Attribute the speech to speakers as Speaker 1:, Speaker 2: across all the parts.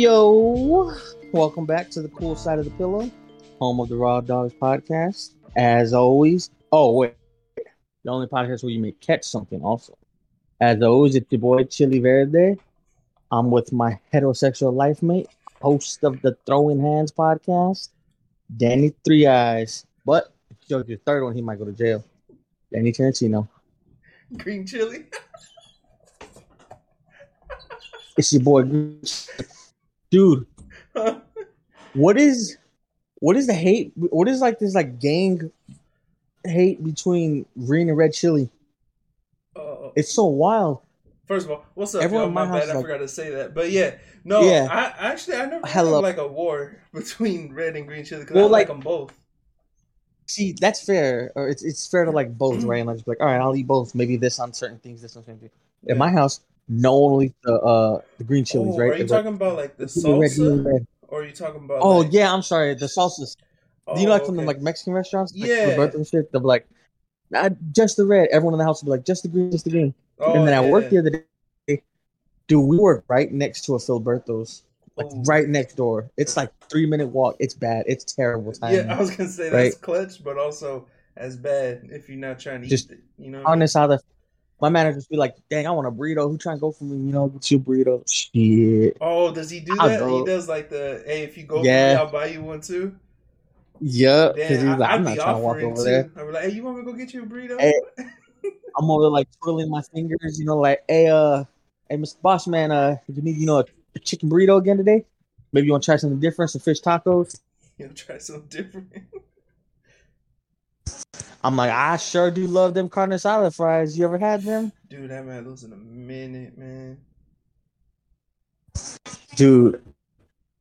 Speaker 1: Yo, welcome back to the cool side of the pillow, home of the Raw Dogs podcast. As always, oh wait, the only podcast where you may catch something. Also, as always, it's your boy Chili Verde. I'm with my heterosexual life mate, host of the Throwing Hands podcast, Danny Three Eyes. But if you go to your third one, he might go to jail. Danny Tarantino.
Speaker 2: Green chili.
Speaker 1: It's your boy, dude. what is what is the hate? What is like this like gang hate between green and red chili?
Speaker 2: Uh,
Speaker 1: It's so wild.
Speaker 2: first of all, what's up,
Speaker 1: Everyone
Speaker 2: y'all?
Speaker 1: in
Speaker 2: My
Speaker 1: my house
Speaker 2: bad, I
Speaker 1: like-
Speaker 2: forgot to say that. But yeah, no,
Speaker 1: Yeah.
Speaker 2: I actually I never
Speaker 1: Hello.
Speaker 2: had like a war between red and green chili because
Speaker 1: Well,
Speaker 2: I like
Speaker 1: like-
Speaker 2: them both.
Speaker 1: See, that's fair. Or it's it's fair to like both, right? And like, just be like, all right, I'll eat both. Maybe this on certain things, this on certain things.
Speaker 2: Yeah.
Speaker 1: In my house, no will the uh the green chilies,
Speaker 2: Oh,
Speaker 1: right?
Speaker 2: Are you
Speaker 1: like,
Speaker 2: talking about like the
Speaker 1: give me red, give
Speaker 2: salsa, or are you talking about?
Speaker 1: Oh
Speaker 2: like,
Speaker 1: yeah, I'm sorry. The salsas. Do you know
Speaker 2: oh,
Speaker 1: like from the like Mexican restaurants? Like,
Speaker 2: Yeah.
Speaker 1: Roberto and shit. They'll be like, nah, just the red. Everyone in the house will be like, just the green, just the green.
Speaker 2: Oh,
Speaker 1: and then I worked the other day. Dude, we work right next to a Filiberto's. Like
Speaker 2: Oh.
Speaker 1: right next door. It's like three minute walk. It's bad. It's terrible timing.
Speaker 2: Yeah, I was gonna say that's clutch, but also as bad if you're not trying to
Speaker 1: Just
Speaker 2: eat it. You know, what I
Speaker 1: on
Speaker 2: mean?
Speaker 1: other my manager just be like, dang, I want a burrito. Who trying to go for me? You know, get you a burrito. Shit.
Speaker 2: Oh, does he do
Speaker 1: I'll
Speaker 2: that?
Speaker 1: go.
Speaker 2: He does like the hey, if you go,
Speaker 1: Yeah.
Speaker 2: for me, I'll buy you one too.
Speaker 1: Yeah. Because he's like,
Speaker 2: I,
Speaker 1: I'm not trying to walk over
Speaker 2: too.
Speaker 1: there.
Speaker 2: Be like, hey, you want me to go get you a burrito?
Speaker 1: Hey. I'm over like twirling my fingers, you know, like, hey, uh, hey, Mr. Boss Man, uh, you need, you know, a, a chicken burrito again today, maybe you want to try something different, some fish tacos.
Speaker 2: you want to try something different.
Speaker 1: I'm like, I sure do love them carne salad fries. You ever had them?
Speaker 2: Dude, I haven't had those in a minute, man.
Speaker 1: dude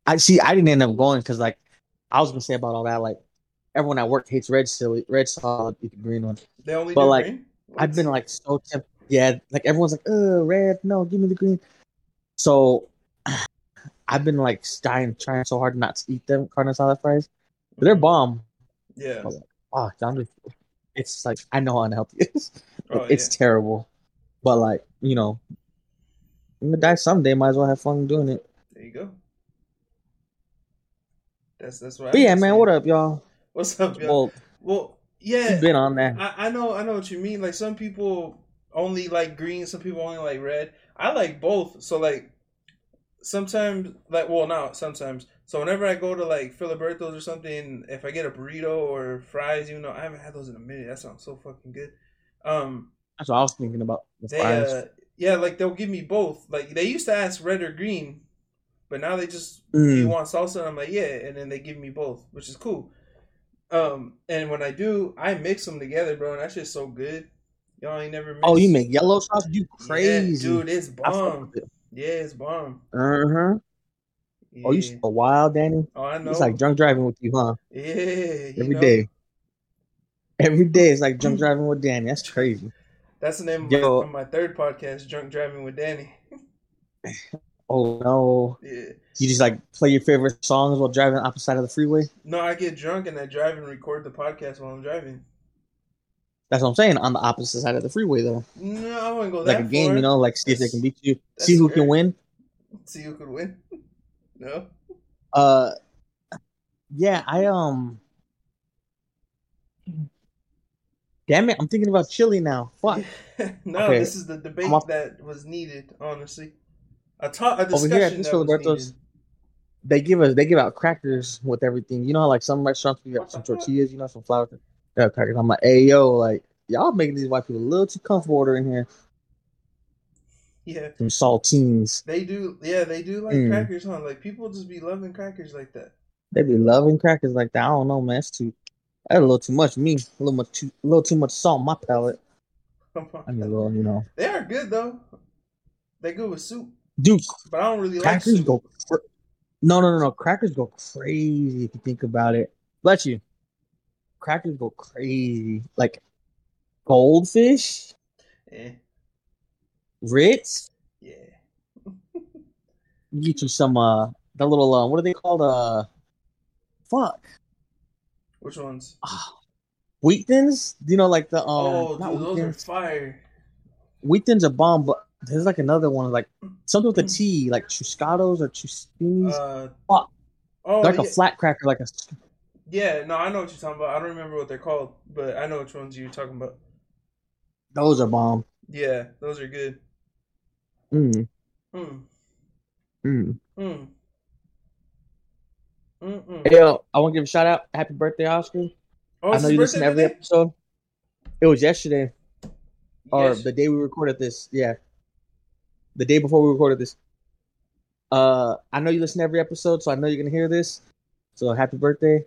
Speaker 1: i see i didn't end up going because like i was gonna say about all that like everyone at work hates red chili red salad eat the green one
Speaker 2: They only
Speaker 1: But, like,
Speaker 2: green?
Speaker 1: i've been like so tempted yeah like everyone's like uh red no give me the green so i've been like trying trying so hard not to eat them carne salad fries they're bomb
Speaker 2: Yeah.
Speaker 1: Oh i'm just it's like i know how unhealthy it is
Speaker 2: Oh,
Speaker 1: it's terrible but like you know i'm gonna die someday might as well have fun doing it
Speaker 2: There you go. That's that's what.
Speaker 1: but yeah man what up y'all
Speaker 2: What's up, y'all?
Speaker 1: well
Speaker 2: Well, yeah.
Speaker 1: you've been on that
Speaker 2: I, I know I know what you mean. Like some people only like green, some people only like red. I like both. So like sometimes like well not sometimes. So whenever I go to like Filiberto's or something, if I get a burrito or fries, even though I haven't had those in a minute, that sounds so fucking good. Um
Speaker 1: That's what I was thinking about. The
Speaker 2: they
Speaker 1: fries.
Speaker 2: uh yeah, like they'll give me both. Like they used to ask red or green, but now they just
Speaker 1: Mm.
Speaker 2: you want salsa? And I'm like, yeah, and then they give me both, which is cool. Um, and when I do, I mix them together, bro, and that shit's so good. Y'all ain't never. Mixed.
Speaker 1: oh, you make yellow sauce? You
Speaker 2: Yeah,
Speaker 1: crazy,
Speaker 2: dude? It's bomb.
Speaker 1: it.
Speaker 2: Yeah, it's bomb.
Speaker 1: Uh huh.
Speaker 2: Yeah.
Speaker 1: Oh, you so wild, Danny.
Speaker 2: Oh, I know.
Speaker 1: It's like drunk driving with you, huh?
Speaker 2: yeah, you
Speaker 1: Every
Speaker 2: know?
Speaker 1: day. Every day it's like drunk driving with Danny. That's crazy.
Speaker 2: That's the name of
Speaker 1: Yo.
Speaker 2: my, of my third podcast, Drunk Driving with Danny.
Speaker 1: Oh no.
Speaker 2: Yeah.
Speaker 1: You just like play your favorite songs while driving the opposite side of the freeway.
Speaker 2: No, I get drunk and I drive and record the podcast while I'm driving.
Speaker 1: That's what I'm saying. On the opposite side of the freeway, though,
Speaker 2: No, I wouldn't go
Speaker 1: like
Speaker 2: that
Speaker 1: a game,
Speaker 2: far.
Speaker 1: you know, like see if they can beat you, see who
Speaker 2: scary.
Speaker 1: can win.
Speaker 2: See who could win. No.
Speaker 1: Uh, yeah, I um. Damn it! I'm thinking about chili now. Fuck.
Speaker 2: no,
Speaker 1: Okay.
Speaker 2: this is the debate
Speaker 1: off-
Speaker 2: that was needed. Honestly, a talk, a discussion Over
Speaker 1: here at this
Speaker 2: that was
Speaker 1: Filiberto's,
Speaker 2: needed.
Speaker 1: they give us they give out crackers with everything. You know, how, like some restaurants we got some tortillas, you know, some flour, uh, crackers. I'm like, hey yo, like y'all making these white people a little too comfortable ordering here.
Speaker 2: Yeah,
Speaker 1: Some saltines.
Speaker 2: they do. Yeah, they do like
Speaker 1: Mm.
Speaker 2: crackers, huh? Like people just be loving crackers like that.
Speaker 1: They be loving crackers like that. I don't know, man. It's too that's a little too much me. A little much too a little too much salt on my palate. I mean a little, you know.
Speaker 2: they are good though. They good with soup,
Speaker 1: Dude,
Speaker 2: but I don't really like
Speaker 1: crackers
Speaker 2: soup.
Speaker 1: go cr- No, no, no, no. Crackers go crazy if you think about it. Bless you. Crackers go crazy. Like goldfish,
Speaker 2: Eh,
Speaker 1: Ritz,
Speaker 2: yeah.
Speaker 1: get you some uh the little uh what are they called uh fuck
Speaker 2: Which ones?
Speaker 1: wheat thins you know like the um
Speaker 2: oh,
Speaker 1: not
Speaker 2: dude, those
Speaker 1: wheat
Speaker 2: are fire.
Speaker 1: wheat thins are bomb but there's like another one like something with a T, like Chuscados or Chustinis.
Speaker 2: Uh,
Speaker 1: Fuck.
Speaker 2: oh,
Speaker 1: like
Speaker 2: yeah.
Speaker 1: a flat cracker, like a.
Speaker 2: yeah, no, I know what you're talking about. I don't remember what they're called, but I know which ones you're talking about.
Speaker 1: Those are bomb.
Speaker 2: Yeah, those are good.
Speaker 1: Mm,
Speaker 2: Hmm.
Speaker 1: mm.
Speaker 2: Hmm. Mm-mm.
Speaker 1: Hey, yo, I want to give a shout out. Happy birthday, Oscar.
Speaker 2: Oh,
Speaker 1: I know you listen to every
Speaker 2: today?
Speaker 1: episode. It was yesterday or the day we recorded this. Yeah, the day before we recorded this. Uh, I know you listen to every episode, so I know you're gonna hear this. So happy birthday!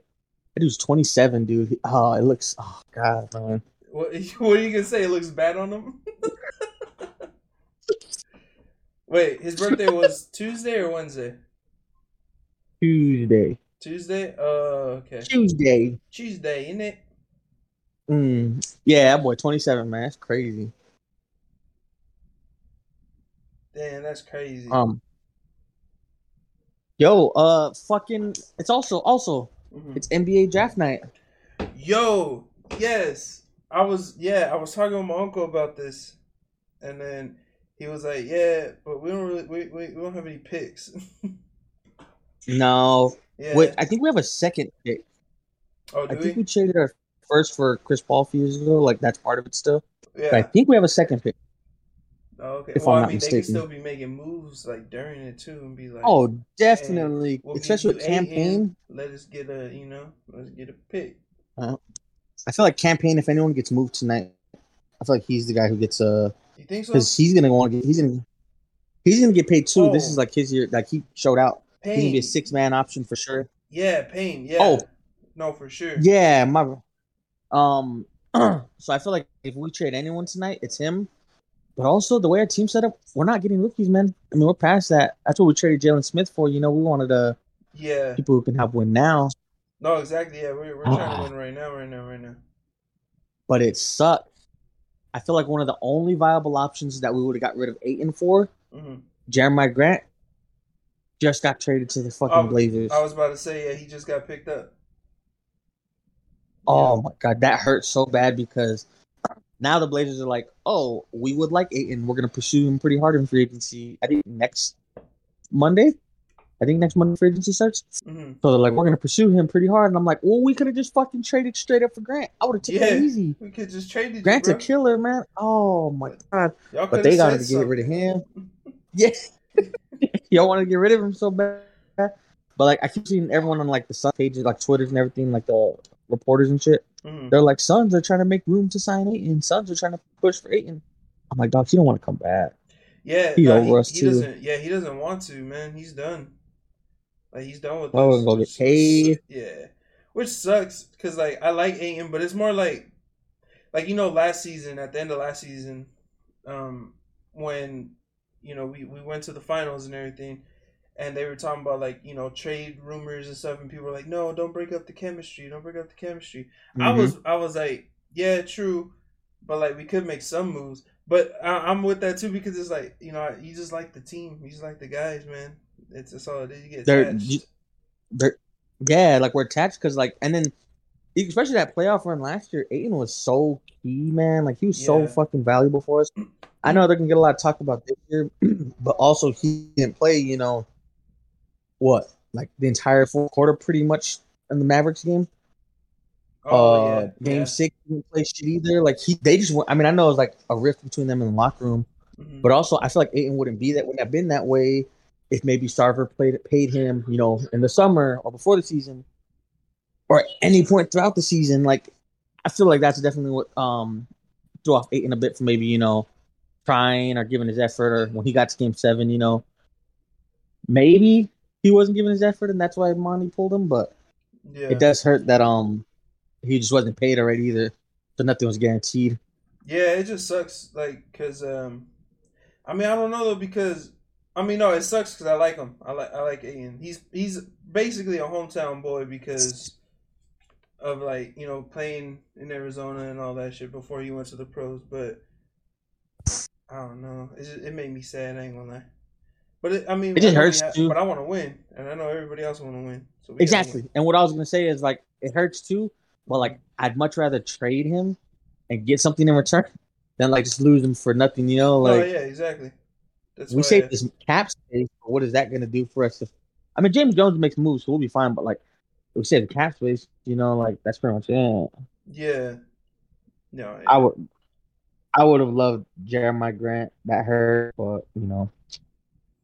Speaker 1: That dude's 27, dude. Oh, it looks. Oh god, man.
Speaker 2: What, what are you gonna say? It looks bad on him. Wait, his birthday was Tuesday or Wednesday?
Speaker 1: Tuesday.
Speaker 2: Tuesday. Oh, okay.
Speaker 1: Tuesday.
Speaker 2: Tuesday, isn't it?
Speaker 1: Mm. Yeah, that boy, 27, man. That's crazy.
Speaker 2: Damn, that's crazy.
Speaker 1: Um. Yo, uh, fucking. It's also also
Speaker 2: Mhm.
Speaker 1: it's NBA draft night.
Speaker 2: Yo, yes, I was. Yeah, I was talking with my uncle about this, and then he was like, "Yeah, but we don't really, we, we, we don't have any picks."
Speaker 1: No,
Speaker 2: yeah.
Speaker 1: wait. I think we have a second pick.
Speaker 2: oh,
Speaker 1: I
Speaker 2: do
Speaker 1: think
Speaker 2: we?
Speaker 1: we traded our first for Chris Paul a few years ago. Like that's part of it still. But I think we have a second pick.
Speaker 2: Oh, okay.
Speaker 1: if
Speaker 2: well,
Speaker 1: I'm
Speaker 2: I
Speaker 1: not
Speaker 2: mean, they can
Speaker 1: mistaken.
Speaker 2: still be making moves like during it too, and be like,
Speaker 1: Oh, definitely,
Speaker 2: we'll
Speaker 1: especially with
Speaker 2: Cam
Speaker 1: Payne.
Speaker 2: in, Let us get a, you know, let's get a pick.
Speaker 1: I feel like Cam Payne. If anyone gets moved tonight, I feel like he's the guy who gets uh
Speaker 2: You think so?
Speaker 1: because he's gonna want to get he's gonna he's gonna get paid too. This
Speaker 2: Oh.
Speaker 1: is like his year. Like he showed out. He's gonna be a six man option for sure.
Speaker 2: Yeah, Payne. Yeah.
Speaker 1: Oh.
Speaker 2: no, for sure.
Speaker 1: Yeah, my um. so I feel like if we trade anyone tonight, it's him. But also the way our team set up, we're not getting rookies, man. I mean, we're past that. That's what we traded Jalen Smith for. You know, we wanted uh
Speaker 2: Yeah.
Speaker 1: people who can help win now.
Speaker 2: No, exactly. Yeah, we're we're trying
Speaker 1: Ah.
Speaker 2: to win right now, right now, right now.
Speaker 1: But it sucks. I feel like one of the only viable options that we would have got rid of Ayton for,
Speaker 2: hmm
Speaker 1: Jerami Grant, just got traded to the fucking
Speaker 2: Um,
Speaker 1: Blazers.
Speaker 2: I was about to say, yeah, he just got picked up.
Speaker 1: Oh my god, that hurts so bad because now the Blazers are like, oh, we would like Ayton. We're gonna pursue him pretty hard in free agency. I think next Monday. I think next Monday free agency starts.
Speaker 2: hmm
Speaker 1: So they're like, we're gonna pursue him pretty hard, and I'm like, well, we could have just fucking traded straight up for Grant. I would have taken
Speaker 2: Yeah.
Speaker 1: easy.
Speaker 2: We could just trade it.
Speaker 1: Grant's
Speaker 2: bro.
Speaker 1: a killer, man. Oh my god.
Speaker 2: Y'all
Speaker 1: But they gotta get rid of him. Yeah. Y'all want to get rid of him so bad. But like I keep seeing everyone on like the Sun pages, like Twitters and everything, like the reporters and shit.
Speaker 2: Mhm.
Speaker 1: They're like, Suns are trying to make room to sign Ayton. Suns are trying to push for Ayton. I'm like, dog, he don't want to come back.
Speaker 2: Yeah, no,
Speaker 1: over
Speaker 2: he,
Speaker 1: us,
Speaker 2: he
Speaker 1: too.
Speaker 2: doesn't. Yeah, he doesn't want to, man. He's done. Like he's done with
Speaker 1: Oh, and go get paid.
Speaker 2: Yeah, which sucks because like I like Ayton, but it's more like, like you know, last season at the end of last season, um, when you know we we went to the finals and everything, and they were talking about like you know trade rumors and stuff, and people were like, no, don't break up the chemistry, don't break up the chemistry. I
Speaker 1: Mhm.
Speaker 2: was I was like, yeah, true, but like we could make some moves. But I, I'm with that too because it's like you know you just like the team, you just like the guys, man. It's that's all it is. You get
Speaker 1: They're- they're yeah, like we're attached because like and then especially that playoff run last year, Ayton was so key, man. Like he was so fucking valuable for us. I know they're gonna get a lot of talk about this year, but also he didn't play, you know, what like the entire fourth quarter pretty much in the Mavericks game.
Speaker 2: oh
Speaker 1: uh,
Speaker 2: yeah,
Speaker 1: game
Speaker 2: yeah.
Speaker 1: six didn't play shit either. Like he, they just. went- I mean, I know it was like a rift between them in the locker room,
Speaker 2: Mhm.
Speaker 1: but also I feel like Ayton wouldn't be that wouldn't have been that way if maybe Sarver played paid him, you know, in the summer or before the season, or at any point throughout the season. Like I feel like that's definitely what um threw off Ayton a bit for maybe you know trying or giving his effort, or when he got to game seven, you know, maybe he wasn't giving his effort, and that's why Monty pulled him, but
Speaker 2: yeah,
Speaker 1: it does hurt that um he just wasn't paid already either, so nothing was guaranteed.
Speaker 2: yeah. It just sucks, like, cause um, I mean, I don't know though because I mean, no, it sucks because I like him. I like I like Ayton. He's he's basically a hometown boy because of like you know playing in Arizona and all that shit before he went to the pros, but. I don't know. It just, it made me sad. I ain't gonna lie. But it, I mean,
Speaker 1: It just
Speaker 2: I know we
Speaker 1: hurts,
Speaker 2: ha-
Speaker 1: too.
Speaker 2: But I want to win, and I know everybody else want to win. So
Speaker 1: Exactly.
Speaker 2: win.
Speaker 1: And what I was gonna say is like it hurts too, but like I'd much rather trade him and get something in return than like just lose him for nothing. You know,
Speaker 2: no,
Speaker 1: like
Speaker 2: yeah, exactly. That's
Speaker 1: we
Speaker 2: why
Speaker 1: save this cap space. But what is that going to do for us? If, I mean, James Jones makes moves, so we'll be fine. But like, we save the cap space. You know, like that's pretty much it.
Speaker 2: Yeah. No,
Speaker 1: I would, I would have loved Jerami Grant. That hurt, but you know,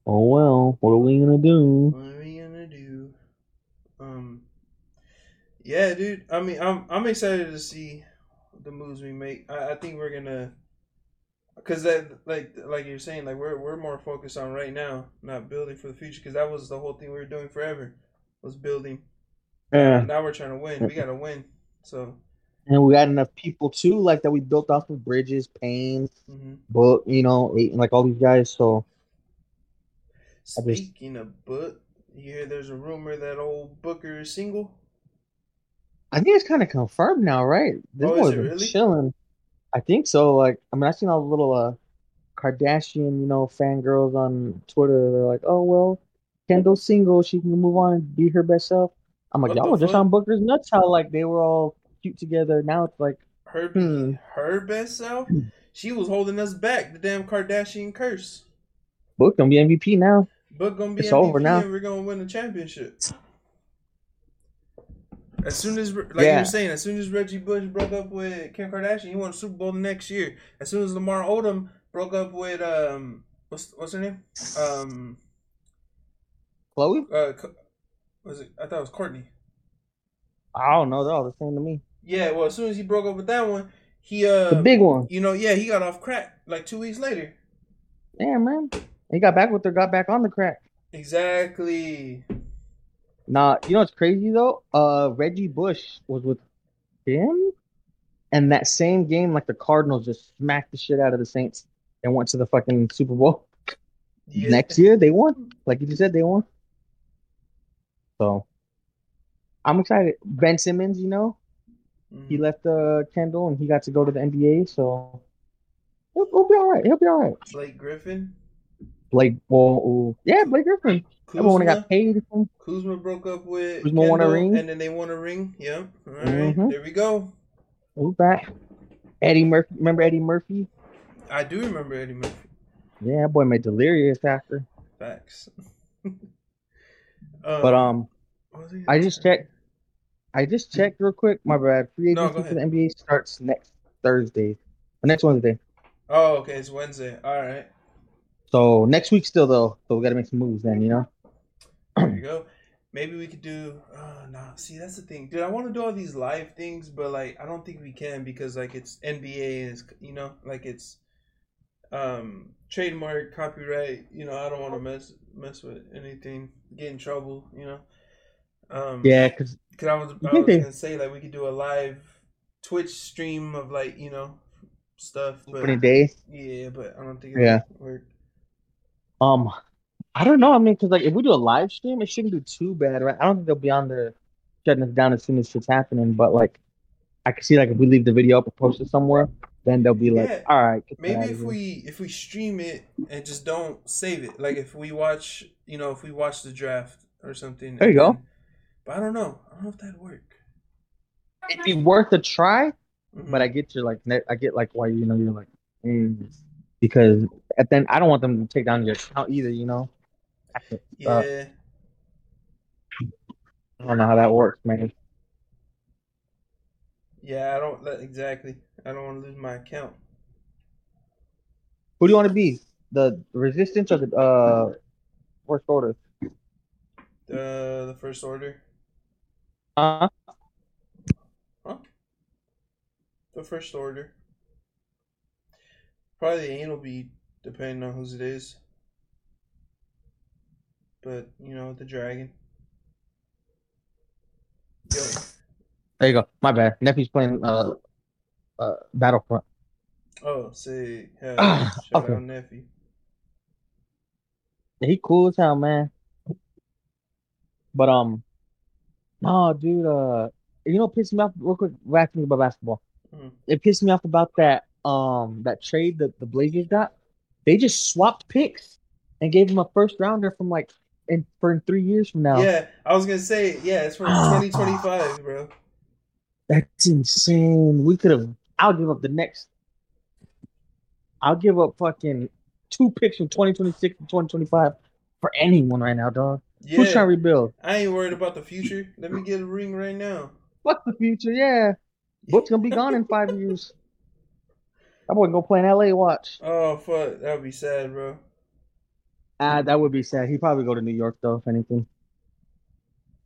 Speaker 1: oh well. What are we gonna do?
Speaker 2: What are we gonna do? Um. Yeah, dude. I mean, I'm I'm excited to see the moves we make. I, I think we're gonna, cause that like like you're saying, like we're we're more focused on right now, not building for the future. Cause that was the whole thing we were doing forever, was building.
Speaker 1: Yeah,
Speaker 2: Now we're trying to win. We gotta win. So.
Speaker 1: and we got enough people too, like that we built off of Bridges, Payne,
Speaker 2: hmm
Speaker 1: Book, you know, like all these guys. So I just-
Speaker 2: Speaking of book, you hear there's a rumor that old Booker is single.
Speaker 1: I think it's kind of confirmed now, right? This
Speaker 2: Oh, is
Speaker 1: boy's
Speaker 2: really?
Speaker 1: chilling. I think so. Like, I mean, I've seen all the little uh Kardashian, you know, fangirls on Twitter. They're like, "Oh well, Kendall's single. She can move on and be her best self." I'm like,
Speaker 2: What
Speaker 1: y'all were just on Booker's nuts. How like they were all cute together. Now it's like,
Speaker 2: Her
Speaker 1: Hmm.
Speaker 2: her best self. She was holding us back. The damn Kardashian curse.
Speaker 1: Book gonna be MVP now.
Speaker 2: Book gonna be
Speaker 1: It's
Speaker 2: MVP
Speaker 1: over now.
Speaker 2: we're gonna win the championship. As soon as, like you
Speaker 1: Yeah.
Speaker 2: were saying, as soon as Reggie Bush broke up with Kim Kardashian, he won the Super Bowl the next year. As soon as Lamar Odom broke up with um, what's what's her name? Um,
Speaker 1: Khloe,
Speaker 2: uh, was it? I thought it was Kourtney.
Speaker 1: I don't know. They're all the same to me.
Speaker 2: Yeah, well, as soon as he broke up with that one, he uh,
Speaker 1: The big one.
Speaker 2: you know, yeah, he got off crack like two weeks later.
Speaker 1: Yeah, man. He got back with her. Got back on the crack.
Speaker 2: Exactly.
Speaker 1: Nah, you know what's crazy though? Uh, Reggie Bush was with him, and that same game, like the Cardinals just smacked the shit out of the Saints and went to the fucking Super Bowl.
Speaker 2: Yeah.
Speaker 1: Next year they won, like you just said, they won. So I'm excited. Ben Simmons, you know,
Speaker 2: Mhm.
Speaker 1: he left uh Kendall and he got to go to the NBA, so he'll, he'll be all right. He'll be all right.
Speaker 2: Blake Griffin.
Speaker 1: Blake, well, yeah, Blake Griffin. Everyone
Speaker 2: Kuzma.
Speaker 1: got paid.
Speaker 2: Kuzma broke up with
Speaker 1: Kuzma won a
Speaker 2: Kendall,
Speaker 1: ring?
Speaker 2: and then they won a ring. Yep. All right,
Speaker 1: Mhm.
Speaker 2: there we go.
Speaker 1: Who's back? Eddie Murphy. Remember Eddie Murphy?
Speaker 2: I do remember Eddie Murphy.
Speaker 1: Yeah, boy made delirious after.
Speaker 2: Facts.
Speaker 1: But um,
Speaker 2: was he
Speaker 1: I just checked. I just checked real quick. My bad. Free agency
Speaker 2: go
Speaker 1: for the NBA starts next Thursday, next Wednesday.
Speaker 2: Oh, okay, it's Wednesday. All right,
Speaker 1: So next week still though. So we got to make some moves then. You know.
Speaker 2: There you go. Maybe we could do. Oh no, see that's the thing, dude. I want to do all these live things, but like I don't think we can because like it's NBA and it's you know like it's um trademark copyright. You know I don't want to mess mess with anything, get in trouble. You know. Um,
Speaker 1: Yeah, because
Speaker 2: Cause I was, I was gonna say like we could do a live Twitch stream of like you know stuff, but
Speaker 1: opening day.
Speaker 2: yeah, but I don't think it
Speaker 1: Yeah.
Speaker 2: would work.
Speaker 1: Um, I don't know. I mean, because like if we do a live stream, it shouldn't be too bad, right? I don't think they'll be on there shutting us down as soon as shit's happening. But like, I can see like if we leave the video up or post it somewhere, then they'll be like,
Speaker 2: Yeah.
Speaker 1: all right.
Speaker 2: Maybe if we if we stream it and just don't save it, like if we watch, you know, if we watch the draft or something.
Speaker 1: There you
Speaker 2: and
Speaker 1: go.
Speaker 2: then- but I don't know. I don't know if that'd work.
Speaker 1: it'd be worth a try.
Speaker 2: Mhm.
Speaker 1: But I get you like I get like why you know you're like mm, because at then I don't want them to take down your account either. You know.
Speaker 2: Yeah,
Speaker 1: I don't know how that works, man.
Speaker 2: yeah, I don't exactly. I don't want to lose my account.
Speaker 1: Who do you want to be? The resistance or the uh first order?
Speaker 2: The the first order,
Speaker 1: Uh,
Speaker 2: the first order. Probably the anal bead, depending on whose it is. But you know, the dragon. Yo,
Speaker 1: there you go. My bad. Nephew's playing uh uh Battlefront.
Speaker 2: oh, say, yeah,
Speaker 1: Ah,
Speaker 2: shout
Speaker 1: okay.
Speaker 2: out nephew.
Speaker 1: He cool as hell, man. But um, no, dude. Uh, you know, what pissed me off real quick. Asking about basketball.
Speaker 2: Mhm.
Speaker 1: It pissed me off about that um that trade that the Blazers got. They just swapped picks and gave him a first rounder from like in for in three years from now.
Speaker 2: Yeah, I was gonna say, yeah, it's for
Speaker 1: Ah.
Speaker 2: 2025, bro.
Speaker 1: That's insane. We could have. I'll give up the next. I'll give up fucking two picks from 2026 and 2025 for anyone right now, dog.
Speaker 2: Yeah,
Speaker 1: Who's trying to rebuild?
Speaker 2: I ain't worried about the future. Let me get a ring right now.
Speaker 1: Fuck the future, yeah. Book's gonna be gone in five years. That boy can go play in LA. Watch.
Speaker 2: Oh fuck, that would be sad, bro.
Speaker 1: Ah, that would be sad. He'd probably go to New York though, if anything.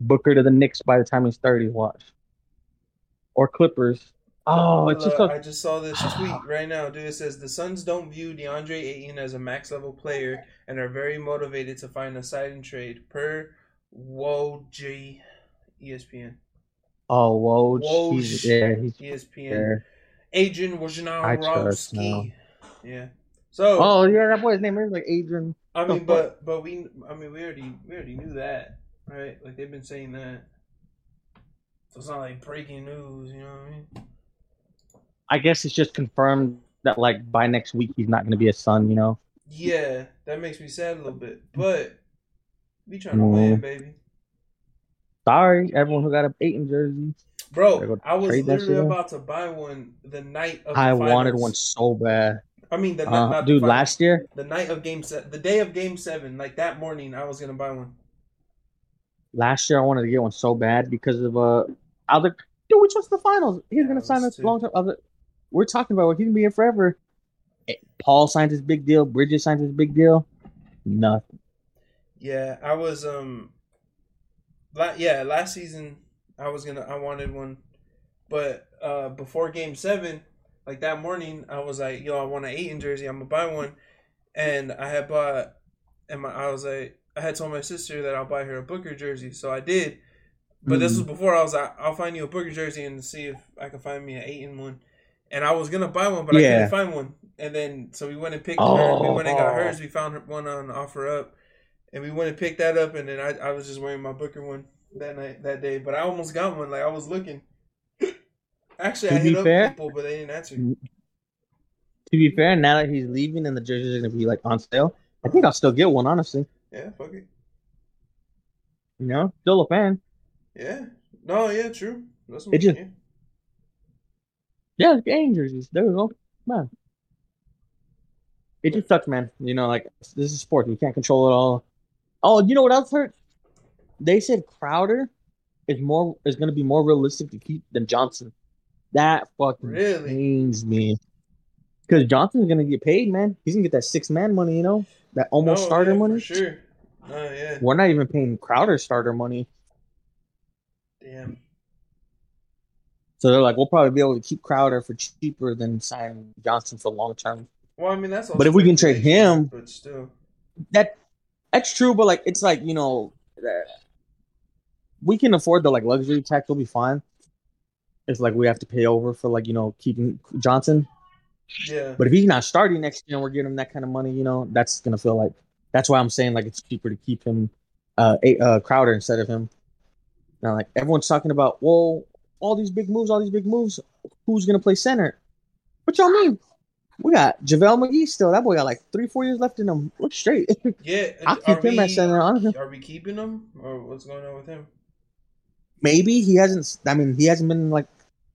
Speaker 1: Booker to the Knicks by the time he's 30. Watch. Or Clippers. Oh, it's just a
Speaker 2: I just saw this tweet right now, dude. It says the Suns don't view DeAndre Ayton as a max level player and are very motivated to find a side and trade. Per Woj, ESPN,
Speaker 1: oh whoa.
Speaker 2: Woj.
Speaker 1: He's, yeah, he's
Speaker 2: ESPN.
Speaker 1: there.
Speaker 2: Adrian
Speaker 1: I trust now.
Speaker 2: Wojnarowski. Yeah. So
Speaker 1: Oh yeah, that boy's name is like Adrian.
Speaker 2: I mean, but but we I mean we already we already knew that, right? Like they've been saying that. So it's not like breaking news, you know what I mean?
Speaker 1: I guess it's just confirmed that like by next week he's not gonna be a son, you know.
Speaker 2: Yeah, that makes me sad a little bit, but we trying to
Speaker 1: Mm.
Speaker 2: win, baby.
Speaker 1: Sorry, everyone who got a Ayton jersey.
Speaker 2: Bro, I was literally about to buy one the night of. The
Speaker 1: I wanted one so bad.
Speaker 2: I mean, the
Speaker 1: Uh,
Speaker 2: not the
Speaker 1: dude, last year,
Speaker 2: the night of game set, the day of game seven, like that morning, I was gonna buy one.
Speaker 1: last year I wanted to get one so bad because of uh other dude, we trust the finals. He's
Speaker 2: Yeah,
Speaker 1: gonna sign
Speaker 2: us
Speaker 1: a long term other we're talking about he's gonna be here forever. Eh, Paul signed his big deal, Bridges signed his big deal. Nothing.
Speaker 2: Yeah, I was um, la- yeah, last season I was gonna I wanted one, but uh before game seven, like that morning, I was like, yo, I want an Ayton jersey. I'm gonna buy one, and I had bought, and my I was like, I had told my sister that I'll buy her a Booker jersey, so I did. But this
Speaker 1: Mm.
Speaker 2: was before I was like, I'll find you a Booker jersey and see if I can find me an Ayton one. And I was gonna buy one, but I
Speaker 1: Yeah.
Speaker 2: couldn't find one. And then so we went and picked her. We went and got
Speaker 1: Oh.
Speaker 2: hers. We found one on offer up, and we went and picked that up. And then I, I was just wearing my Booker one that night that day. But I almost got one. Like I was looking. Actually,
Speaker 1: To
Speaker 2: I hit
Speaker 1: be
Speaker 2: up
Speaker 1: fair-
Speaker 2: people, but they didn't answer.
Speaker 1: To be fair, now that he's leaving and the jerseys are gonna be like on sale, I think I'll still get one, honestly.
Speaker 2: Yeah, fuck it.
Speaker 1: You know, still a fan.
Speaker 2: Yeah. No, yeah, true. That's what
Speaker 1: It just-
Speaker 2: yeah.
Speaker 1: Yeah, game jerseys. There we go. Man. It just sucks, man. You know, like this is sports. You can't control it all. Oh, you know what else hurt? They said Crowder is more is gonna be more realistic to keep than Johnson. That fucking
Speaker 2: Really?
Speaker 1: pains me. Because Johnson's gonna get paid, man. He's gonna get that six man money, you know? That almost
Speaker 2: No,
Speaker 1: starter
Speaker 2: Oh, yeah,
Speaker 1: money.
Speaker 2: For sure. Oh yeah.
Speaker 1: We're not even paying Crowder starter money.
Speaker 2: Damn.
Speaker 1: So they're like, we'll probably be able to keep Crowder for cheaper than sign Johnson for long term.
Speaker 2: Well, I mean that's.
Speaker 1: But if we can trade him-
Speaker 2: but still.
Speaker 1: that that's true, but like it's like you know, we can afford the like luxury tax. We'll be fine. It's like we have to pay over for like you know keeping Johnson.
Speaker 2: Yeah.
Speaker 1: But if he's not starting next year and we're giving him that kind of money, you know, that's gonna feel like that's why I'm saying like it's cheaper to keep him, uh, a, uh Crowder instead of him. Now like everyone's talking about, well, all these big moves, all these big moves. Who's gonna play center? What y'all mean? We got JaVale McGee still. That boy got like three, four years left in him. We're straight.
Speaker 2: Yeah.
Speaker 1: I'll
Speaker 2: are
Speaker 1: keep him at center, honestly.
Speaker 2: Are we keeping him, or what's going on with him?
Speaker 1: Maybe he hasn't. I mean, he hasn't been like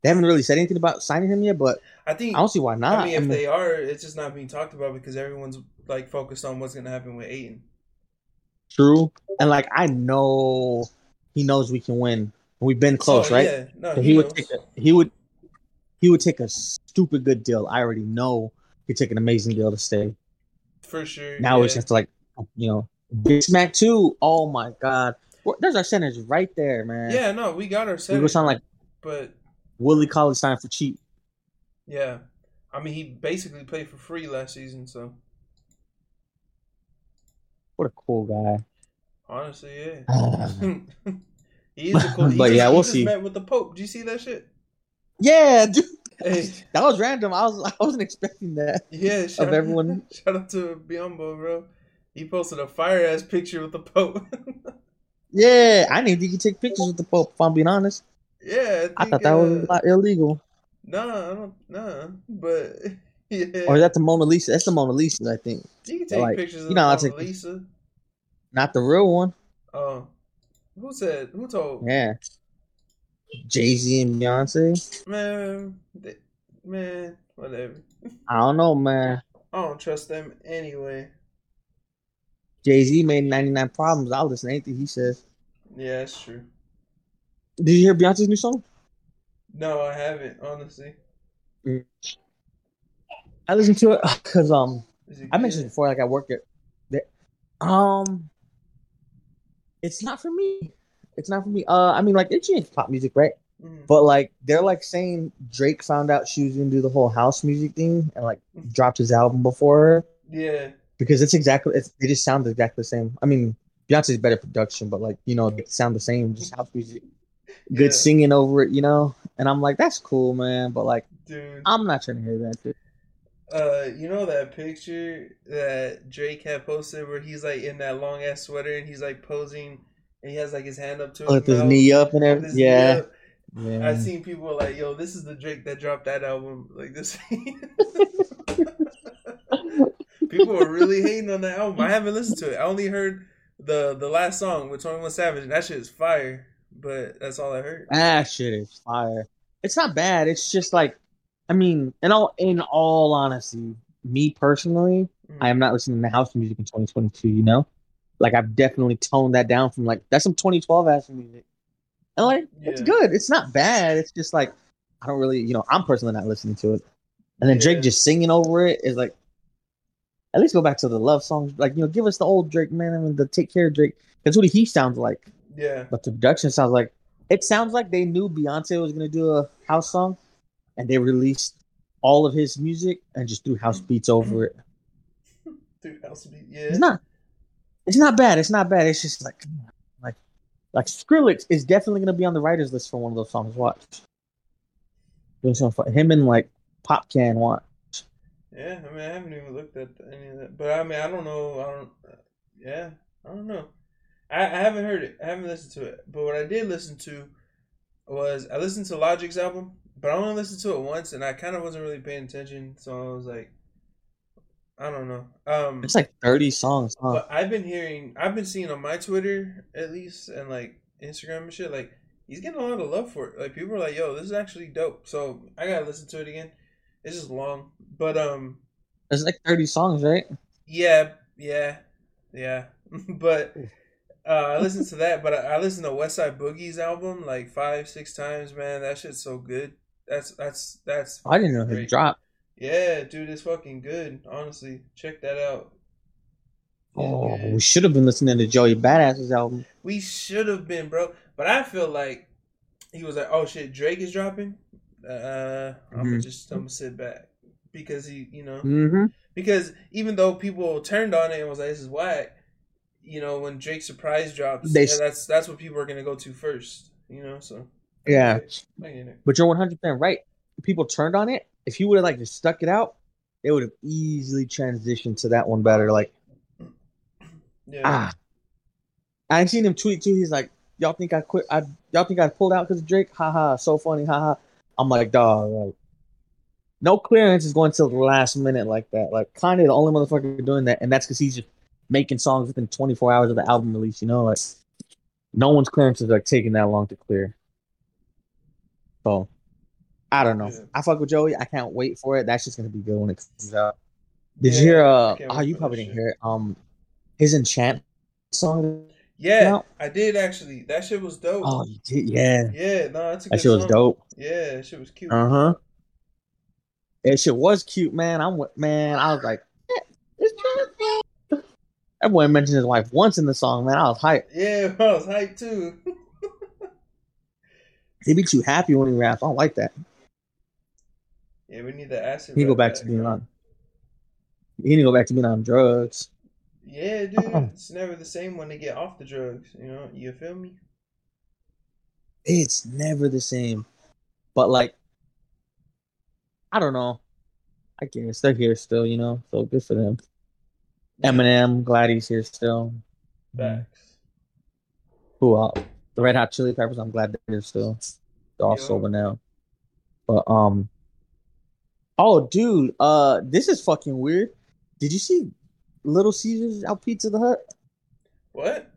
Speaker 1: they haven't really said anything about signing him yet. But
Speaker 2: I think.
Speaker 1: I don't see why not.
Speaker 2: I mean, if
Speaker 1: I mean,
Speaker 2: they are, it's just not being talked about because everyone's like focused on what's gonna happen with Ayton.
Speaker 1: true, and like I know he knows we can win. We've been oh, close,
Speaker 2: So,
Speaker 1: right?
Speaker 2: Yeah. No,
Speaker 1: So
Speaker 2: he,
Speaker 1: he would take a, he would he would take a stupid good deal. I already know he'd take an amazing deal to stay.
Speaker 2: for sure.
Speaker 1: Now
Speaker 2: yeah.
Speaker 1: it's just like you know, Bismack too. Oh my god, there's our centers right there, man.
Speaker 2: Yeah. No, we got our
Speaker 1: we
Speaker 2: center,
Speaker 1: go sound like
Speaker 2: but
Speaker 1: Willie Collins signed for cheap.
Speaker 2: yeah, I mean, he basically played for free last season. So
Speaker 1: What a cool guy.
Speaker 2: honestly, yeah. he is a cool.
Speaker 1: But yeah,
Speaker 2: he
Speaker 1: we'll
Speaker 2: just
Speaker 1: see.
Speaker 2: Met with the Pope. Do you see that shit?
Speaker 1: yeah, dude,
Speaker 2: Hey,
Speaker 1: that was random. I was I wasn't expecting that.
Speaker 2: yeah. Shout,
Speaker 1: everyone.
Speaker 2: Shout out to Biyombo, bro. He posted a fire ass picture with the Pope.
Speaker 1: Yeah, I didn't think you could take pictures with the Pope. If I'm being honest,
Speaker 2: yeah,
Speaker 1: I
Speaker 2: think,
Speaker 1: thought that was
Speaker 2: uh,
Speaker 1: a lot illegal.
Speaker 2: Nah, I don't. Nah, but yeah.
Speaker 1: Or is that the Mona Lisa? That's the Mona Lisa, I think.
Speaker 2: you can take
Speaker 1: like,
Speaker 2: pictures of
Speaker 1: you know, I'll
Speaker 2: Mona
Speaker 1: take-
Speaker 2: Lisa.
Speaker 1: Not the real one.
Speaker 2: Oh, who said? Who told?
Speaker 1: Yeah. Jay Z and Beyonce.
Speaker 2: Man, they, man, whatever.
Speaker 1: I don't know, man.
Speaker 2: I don't trust them anyway.
Speaker 1: Jay Z made 99 Problems. I'll listen to anything he says.
Speaker 2: Yeah, that's true.
Speaker 1: Did you hear Beyonce's new song?
Speaker 2: No, I haven't, honestly.
Speaker 1: I listened to it because um
Speaker 2: it
Speaker 1: I mentioned it before, like I work at the um it's not for me. It's not for me. Uh I mean like it's changed pop music, right?
Speaker 2: Mhm.
Speaker 1: But like they're like saying Drake found out she was gonna do the whole house music thing and like dropped his album before her
Speaker 2: Yeah,
Speaker 1: because it's exactly it's they just sound exactly the same. I mean Beyonce's better production, but like you know sound the same, just house music. Good
Speaker 2: Yeah.
Speaker 1: singing over it, you know. And I'm like, that's cool, man. But like,
Speaker 2: dude.
Speaker 1: I'm not trying to hear that.
Speaker 2: Uh, you know that picture that Drake had posted where he's like in that long ass sweater and he's like posing and he has like his hand up to his,
Speaker 1: With his
Speaker 2: mouth,
Speaker 1: knee up and everything. Yeah. yeah.
Speaker 2: I've seen people like, yo, this is the Drake that dropped that album. Like this. people were really hating on that album. I haven't listened to it. I only heard the the last song with Twenty One Savage. and That shit is fire. But that's all I heard.
Speaker 1: That shit is fire. It's not bad. It's just like, I mean, in all in all honesty, me personally,
Speaker 2: Mhm.
Speaker 1: I am not listening to house music in 2022. You know, like I've definitely toned that down from like that's some 2012 ass music, and like it's good. It's not bad. It's just like I don't really, you know, I'm personally not listening to it. And then Drake just singing over it is like, at least go back to the love songs. Like you know, give us the old Drake, man. I mean, the Take Care Drake. That's what he sounds like.
Speaker 2: Yeah.
Speaker 1: But the production sounds like it sounds like they knew Beyonce was gonna do a house song, and they released all of his music and just threw house beats over it.
Speaker 2: Dude, House Beat. Yeah.
Speaker 1: It's not, it's not bad. It's not bad. It's just like, like, like Skrillex is definitely gonna be on the writers list for one of those songs. Watch. Doing something for him and like Pop Can watch.
Speaker 2: Yeah, I mean, I haven't even looked at any of that, but I mean, I don't know. I don't. Yeah, I don't know. I, I haven't heard it. I haven't listened to it. But what I did listen to was I listened to Logic's album, but I only listened to it once, and I kind of wasn't really paying attention. So I was like, I don't know. Um,
Speaker 1: It's like thirty songs. Huh?
Speaker 2: but I've been hearing, I've been seeing on my Twitter at least, and like Instagram and shit, like he's getting a lot of love for it. Like people are like, "Yo, this is actually dope." So I gotta listen to it again. It's just long, but um.
Speaker 1: It's like thirty songs, right?
Speaker 2: Yeah, yeah, yeah. but uh, I listened to that, but I, I listened to West Side Boogie's album like five, six times. Man, that shit's so good. That's that's that's.
Speaker 1: I didn't know
Speaker 2: great.
Speaker 1: dropped.
Speaker 2: Yeah, dude, it's fucking good. Honestly, check that out.
Speaker 1: Oh,
Speaker 2: good.
Speaker 1: we should have been listening to Joey Badass's album.
Speaker 2: We should have been, bro. But I feel like he was like, "Oh shit, Drake is dropping." Uh, I'm
Speaker 1: Mhm.
Speaker 2: just I'm gonna sit back because he, you know,
Speaker 1: Mm-hmm.
Speaker 2: because even though people turned on it and was like, "This is whack," you know, when Drake surprise drops,
Speaker 1: They-
Speaker 2: yeah, that's that's what people are gonna go to first. You know, so
Speaker 1: Yeah.
Speaker 2: I get it.
Speaker 1: But you're 100 percent right. People turned on it. If he would have like just stuck it out, they would have easily transitioned to that one better. Like
Speaker 2: Yeah,
Speaker 1: ah, I seen him tweet too. He's like, "Y'all think I quit? I y'all think I pulled out because of Drake? Haha, so funny, haha." I'm like, dog, like no clearance is going till the last minute like that. Like Kanye, the only motherfucker doing that, and that's because he's just making songs within 24 hours of the album release. You know, like no one's clearance is like taking that long to clear. So I don't know.
Speaker 2: Yeah.
Speaker 1: I fuck with Joey. I can't wait for it. That's just gonna be good when it comes out. Did you hear? Uh, oh, you probably didn't
Speaker 2: shit.
Speaker 1: hear it. Um, his enchant song.
Speaker 2: Yeah,
Speaker 1: No.
Speaker 2: I did actually. That shit was dope.
Speaker 1: Oh, you did? Yeah,
Speaker 2: Yeah, no, that's a
Speaker 1: that shit was dope.
Speaker 2: Yeah, that shit was cute.
Speaker 1: Uh huh. That shit was cute, man. I'm man. I was like, it's cute. That boy mentioned his wife once in the song, man. I was hyped.
Speaker 2: Yeah, I was hyped too.
Speaker 1: He be too happy when he raps. I don't like that.
Speaker 2: yeah, we need the acid.
Speaker 1: He go
Speaker 2: rap
Speaker 1: back to being on. He need to go back to being on drugs.
Speaker 2: Yeah, dude, it's never the same when they get off the drugs. You know, you feel me?
Speaker 1: It's never the same. But like, I don't know. I guess they're here still, you know. So good for them. Eminem, glad he's here still.
Speaker 2: Facts.
Speaker 1: Who else? The Red Hot Chili Peppers. I'm glad they're still. They're all
Speaker 2: Yeah.
Speaker 1: sober now. But um. Oh, dude. Uh, this is fucking weird. Did you see Little Caesars out pizza the hut?
Speaker 2: What?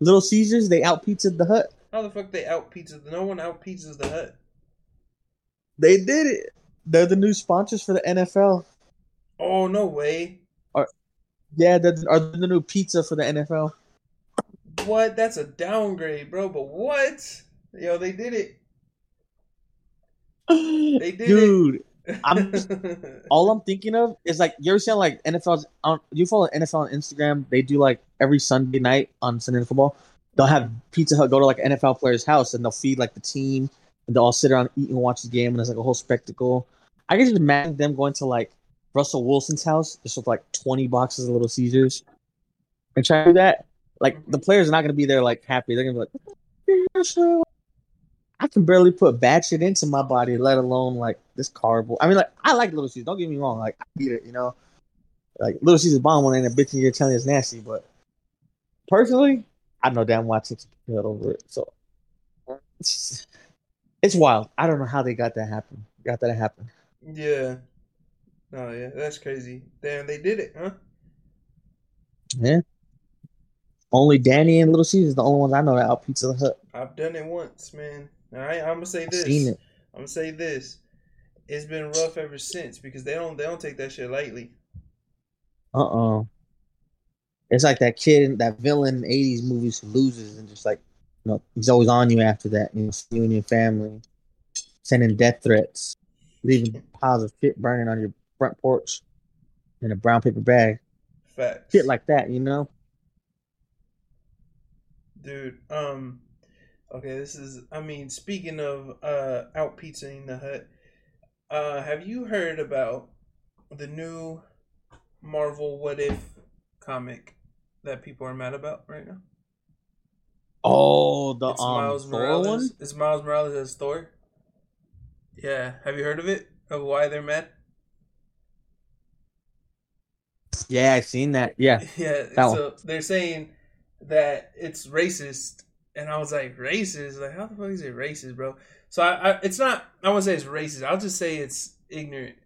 Speaker 1: Little Caesars they out pizza the hut.
Speaker 2: How the fuck they out pizza? No one out pizzas the hut.
Speaker 1: They did it. They're the new sponsors for the NFL.
Speaker 2: Oh no way!
Speaker 1: Are, Yeah, the, are the new pizza for the NFL.
Speaker 2: What? That's a downgrade, bro. But what? Yo, they did it. They did
Speaker 1: Dude,
Speaker 2: it.
Speaker 1: I'm- all I'm thinking of is like you ever seen like NFL's on um, you follow NFL on Instagram? They do like every Sunday night on Sunday Night Football. They'll have Pizza Hut go to like NFL player's house and they'll feed like the team and they'll all sit around eat and watch the game and it's like a whole spectacle. I can just imagine them going to like Russell Wilson's house just with like twenty boxes of Little Caesars and try to do that. Like the mm-hmm. players are not gonna be there like happy. They're gonna be like, I can barely put bad shit into my body, let alone like this cardboard. I mean, like I like Little Caesars. Don't get me wrong. Like I eat it, you know. Like Little Caesars bomb when ain't a bitch in your telling it's nasty, but personally, I know damn well I took head over it. So it's, it's wild. I don't know how they got that happen. Got that to happen.
Speaker 2: yeah. Oh yeah, that's crazy. Damn, they did it, huh?
Speaker 1: Yeah. Only Danny and Little Caesars the only ones I know that out Pizza Hut.
Speaker 2: I've done it once, man. All right, I'm gonna say this. I'm gonna say this. It's been rough ever since because they don't they don't take that shit lightly.
Speaker 1: Uh uh It's like that kid, that villain in '80s movies who loses and just like, you know, he's always on you after that. You know, you and your family, sending death threats, leaving piles of shit burning on your front porch in a brown paper bag,
Speaker 2: Facts.
Speaker 1: shit like that. You know?
Speaker 2: Dude, um, okay, this is. I mean, speaking of uh, out pizzaing the hut, uh, have you heard about the new Marvel What If comic that people are mad about right now?
Speaker 1: Oh, the
Speaker 2: it's
Speaker 1: um
Speaker 2: Miles
Speaker 1: Thor
Speaker 2: Morales.
Speaker 1: one.
Speaker 2: It's Miles Morales as Thor. Yeah, have you heard of it? Of why they're mad?
Speaker 1: Yeah, I've seen that. Yeah,
Speaker 2: Yeah,
Speaker 1: That
Speaker 2: so they're saying that it's racist, and I was like, racist? Like, how the fuck is it racist, bro? So I, I it's not. I won't say it's racist. I'll just say it's ignorant,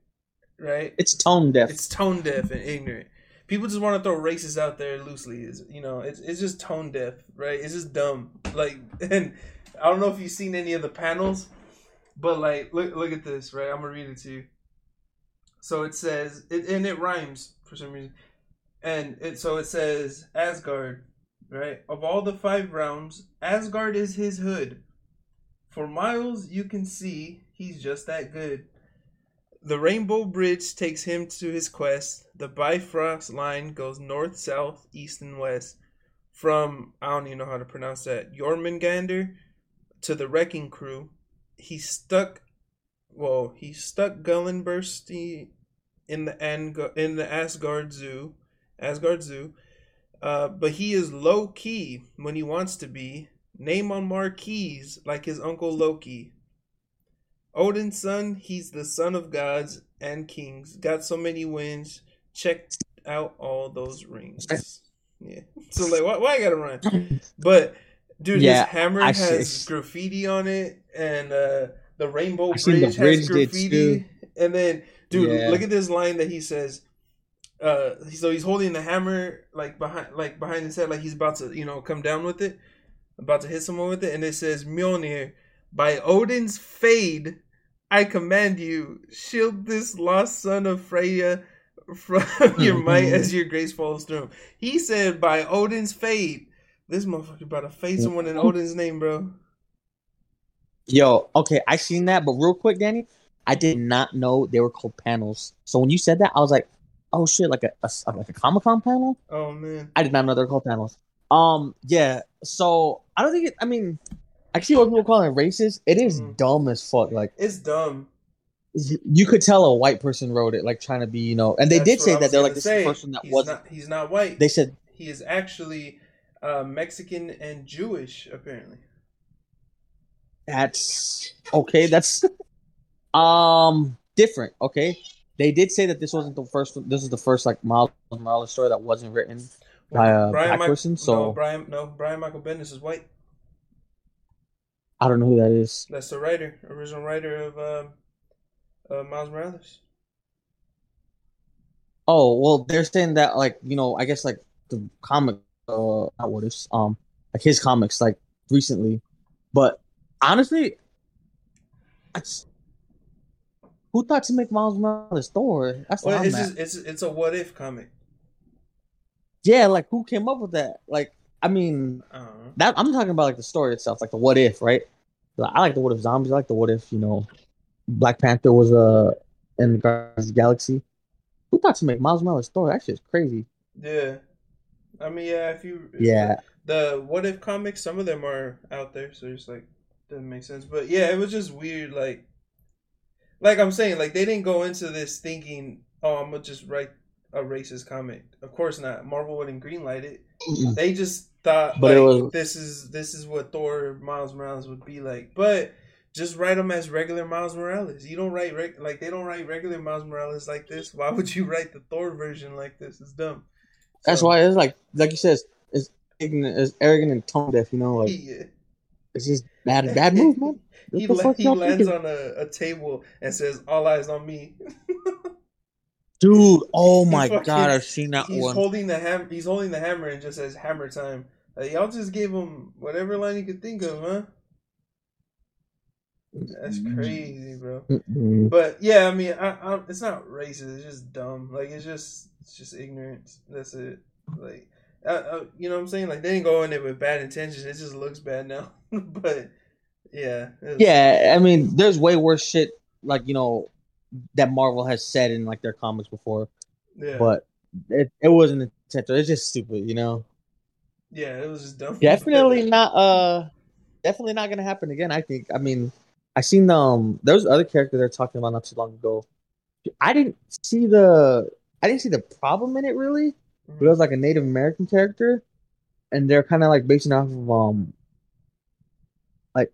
Speaker 2: right?
Speaker 1: it's tone deaf.
Speaker 2: It's tone deaf and ignorant. People just want to throw racist out there loosely. Is you know, it's it's just tone deaf, right? It's just dumb. Like, and I don't know if you've seen any of the panels, but like, look look at this, right? I'm gonna read it to you. So it says, it, and it rhymes for some reason, and it so it says Asgard, right? Of all the five realms, Asgard is his hood. For miles you can see he's just that good. The Rainbow Bridge takes him to his quest. The Bifrost line goes north, south, east, and west. From, I don't even know how to pronounce that, Jormungandr to the Wrecking Crew. He stuck, well, he stuck Gullinbursti in the Ang- in the Asgard Zoo, Asgard Zoo. Uh, but he is low key when he wants to be. Name on marquees like his uncle Loki. Odin's son, he's the son of gods and kings. Got so many wins. Check out all those rings. Yeah. So like, why, why I gotta run? But dude,
Speaker 1: Yeah,
Speaker 2: his hammer
Speaker 1: I
Speaker 2: has
Speaker 1: see-
Speaker 2: graffiti on it, and uh, the rainbow bridge,
Speaker 1: the bridge
Speaker 2: has graffiti. And then, dude,
Speaker 1: Yeah.
Speaker 2: look at this line that he says. Uh, so he's holding the hammer like behind, like behind his head, like he's about to, you know, come down with it, about to hit someone with it, and it says Mjolnir, by Odin's fade, I command you, shield this lost son of Freya from your might as your grace falls through. He said, by Odin's fade, this motherfucker about to fade someone in Odin's name, bro.
Speaker 1: Yo, okay, I seen that, but real quick, Danny, I did not know they were called panels. So when you said that, I was like, oh shit, like a, a like a Comic Con panel.
Speaker 2: Oh man,
Speaker 1: I did not know they're called panels. Um, yeah. So I don't think it. I mean, I see what people call it racist. It is
Speaker 2: Mhm.
Speaker 1: dumb as fuck. Like
Speaker 2: it's dumb.
Speaker 1: you could tell a white person wrote it, like trying to be, you know. And they
Speaker 2: That's
Speaker 1: did say that they're like this
Speaker 2: say.
Speaker 1: person that
Speaker 2: he's
Speaker 1: wasn't.
Speaker 2: not. He's not white.
Speaker 1: They said
Speaker 2: he is actually uh, Mexican and Jewish, apparently.
Speaker 1: that's okay. That's um different. Okay, they did say that this wasn't the first. This is the first like Miles Morales story that wasn't written by a black
Speaker 2: Mi-
Speaker 1: person.
Speaker 2: no,
Speaker 1: So
Speaker 2: Brian, no, Brian Michael Bendis is white.
Speaker 1: I don't know who that is.
Speaker 2: That's the writer, original writer of um, uh, Miles Morales.
Speaker 1: Oh well, they're saying that like you know, I guess like the comic, uh, not what is um, like his comics like recently, but honestly, it's, Who thought to make Miles Morales Thor? That's
Speaker 2: Well, it's just it's it's a what if comic.
Speaker 1: Yeah, like who came up with that? Like, I mean,
Speaker 2: I know.
Speaker 1: that I'm talking about like the story itself, like the what if, right? Like, I like the what if zombies. I like the what if you know, Black Panther was uh in Guardians the Galaxy. Who thought to make Miles Morales Thor? That shit's crazy.
Speaker 2: Yeah, I mean, yeah. If you
Speaker 1: Yeah.
Speaker 2: the what if comics, some of them are out there, so it's like doesn't make sense. But yeah, it was just weird. Like, like I'm saying, like they didn't go into this thinking, oh, I'm gonna just write a racist comic. Of course not. Marvel wouldn't greenlight it. They just thought,
Speaker 1: But
Speaker 2: like,
Speaker 1: was-
Speaker 2: this is this is what Thor Miles Morales would be like. But just write them as regular Miles Morales. You don't write reg- like they don't write regular Miles Morales like this. Why would you write the Thor version like this? It's dumb.
Speaker 1: That's
Speaker 2: So-
Speaker 1: why it's like, like you said, it's, it's arrogant and tone deaf. You know, like
Speaker 2: Yeah.
Speaker 1: It's just bad, bad move, man. What
Speaker 2: He, la- he lands
Speaker 1: thinking?
Speaker 2: on a, a table and says, "All eyes on me."
Speaker 1: Dude, oh my
Speaker 2: fucking-
Speaker 1: god, I've seen that
Speaker 2: he's
Speaker 1: one.
Speaker 2: holding the ham. He's holding the hammer and just says, "Hammer time." Like, y'all just gave him whatever line you could think of, huh? That's mm-hmm. crazy, bro. But yeah, I mean, I, I, it's not racist. It's just dumb. Like it's just, it's just ignorance. That's it. Like, I, I, you know what I'm saying? Like they didn't go in there with bad intentions. It just looks bad now. but yeah, was-
Speaker 1: Yeah, I mean, there's way worse shit like you know that Marvel has said in like their comics before,
Speaker 2: yeah,
Speaker 1: but it it wasn't intentional. It's just stupid, you know.
Speaker 2: yeah, it was just dumb.
Speaker 1: Definitely not. Uh, definitely not gonna happen again. I think. I mean, I seen um. There was other character they're talking about not too long ago. I didn't see the. I didn't see the problem in it really. But it was like a Native American character, and they're kind of like basing off of um, like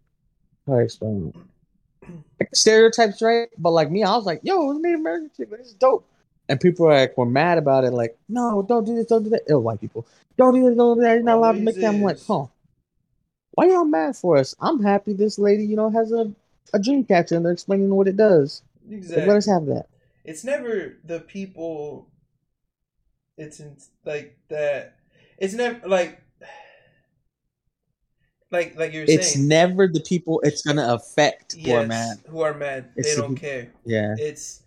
Speaker 1: how do I explain it? Like stereotypes, right? But like me, I was like, "Yo, it's a Native American chick. This is dope." And people were like were mad about it, like, "No, don't do this, don't do that." Ill white people, don't do this, don't do that. You're not allowed to make that. I'm like, huh? Why y'all mad for us? I'm happy this lady, you know, has a a dream catcher and they're explaining what it does. Like, let us have that.
Speaker 2: it's never the people it's in, like that it's never like like like you're saying
Speaker 1: It's
Speaker 2: saying.
Speaker 1: never the people it's gonna affect who are
Speaker 2: yes,
Speaker 1: mad.
Speaker 2: who are mad.
Speaker 1: It's
Speaker 2: they
Speaker 1: the
Speaker 2: don't care.
Speaker 1: Yeah.
Speaker 2: it's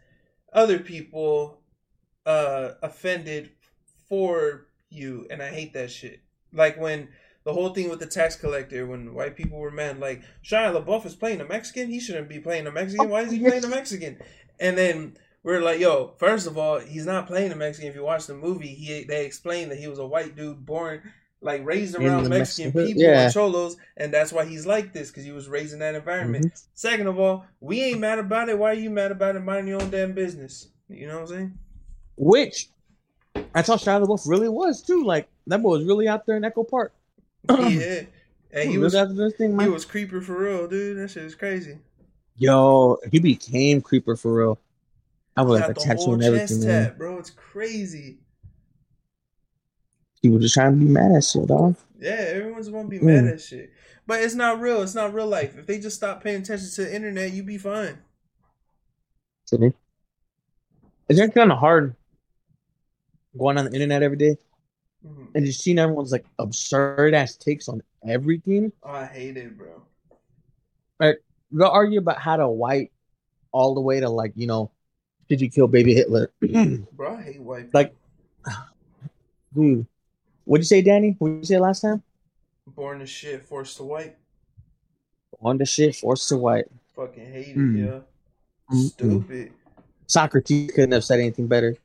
Speaker 2: other people uh offended for you and i hate that shit. Like when the whole thing with the tax collector when white people were mad like Shia LaBeouf is playing a Mexican he shouldn't be playing a Mexican. Why is he playing a Mexican? And then we're like yo first of all he's not playing a Mexican if you watch the movie he they explained that he was a white dude born like raised around Mexican
Speaker 1: Mexican
Speaker 2: people
Speaker 1: yeah.
Speaker 2: and cholos and that's why he's like this because he was raised in that environment
Speaker 1: Mhm.
Speaker 2: Second of all, we ain't mad about it. Why are you mad about it? Mind your own damn business. You know what I'm saying?
Speaker 1: Which I thought Shia LaBeouf really was too. Like that boy was really out there in Echo Park.
Speaker 2: yeah. And he was
Speaker 1: thing,
Speaker 2: he was creeper for real, dude. That shit is crazy.
Speaker 1: Yo, he became creeper for real. I was like a tattoo and everything, man.
Speaker 2: tat, bro. It's crazy.
Speaker 1: People just trying to be mad at shit, dog.
Speaker 2: Yeah, everyone's gonna be
Speaker 1: Mm.
Speaker 2: mad at shit. But it's not real. It's not real life. If they just stop paying attention to the internet, you'd be fine.
Speaker 1: See? It's just kind of hard going on the internet every day
Speaker 2: Mhm.
Speaker 1: and just seeing everyone's like absurd ass takes on everything.
Speaker 2: Oh, I hate it, bro.
Speaker 1: They'll argue about how to white all the way to like, you know, did you kill baby Hitler?
Speaker 2: Bro, I hate white.
Speaker 1: Like- Dude, what'd you say, Danny? What did you say last time?
Speaker 2: born to shit, forced to white.
Speaker 1: Born to shit, forced to white.
Speaker 2: Fucking hate it,
Speaker 1: Mm.
Speaker 2: yeah.
Speaker 1: Mm-mm.
Speaker 2: Stupid,
Speaker 1: Socrates couldn't have said anything better.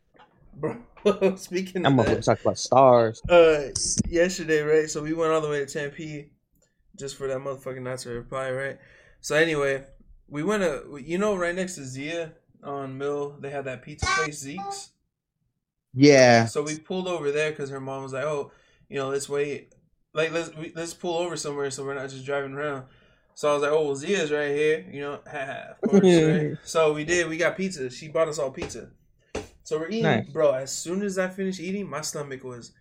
Speaker 2: bro. Speaking
Speaker 1: I'm gonna talk about stars.
Speaker 2: uh yesterday, right? So we went all the way to Tempe just for that motherfucking not to reply, right? So anyway, we went to you know right next to Zia on Mill, they had that pizza place Zeke's.
Speaker 1: Yeah.
Speaker 2: So we pulled over there because her mom was like, "Oh, you know, let's wait, like let's we, let's pull over somewhere so we're not just driving around." So I was like, "Oh, well, Zia's right here, you know." course, right? So we did. We got pizza. She bought us all pizza. So we're eating,
Speaker 1: Nice.
Speaker 2: bro. As soon as I finished eating, my stomach was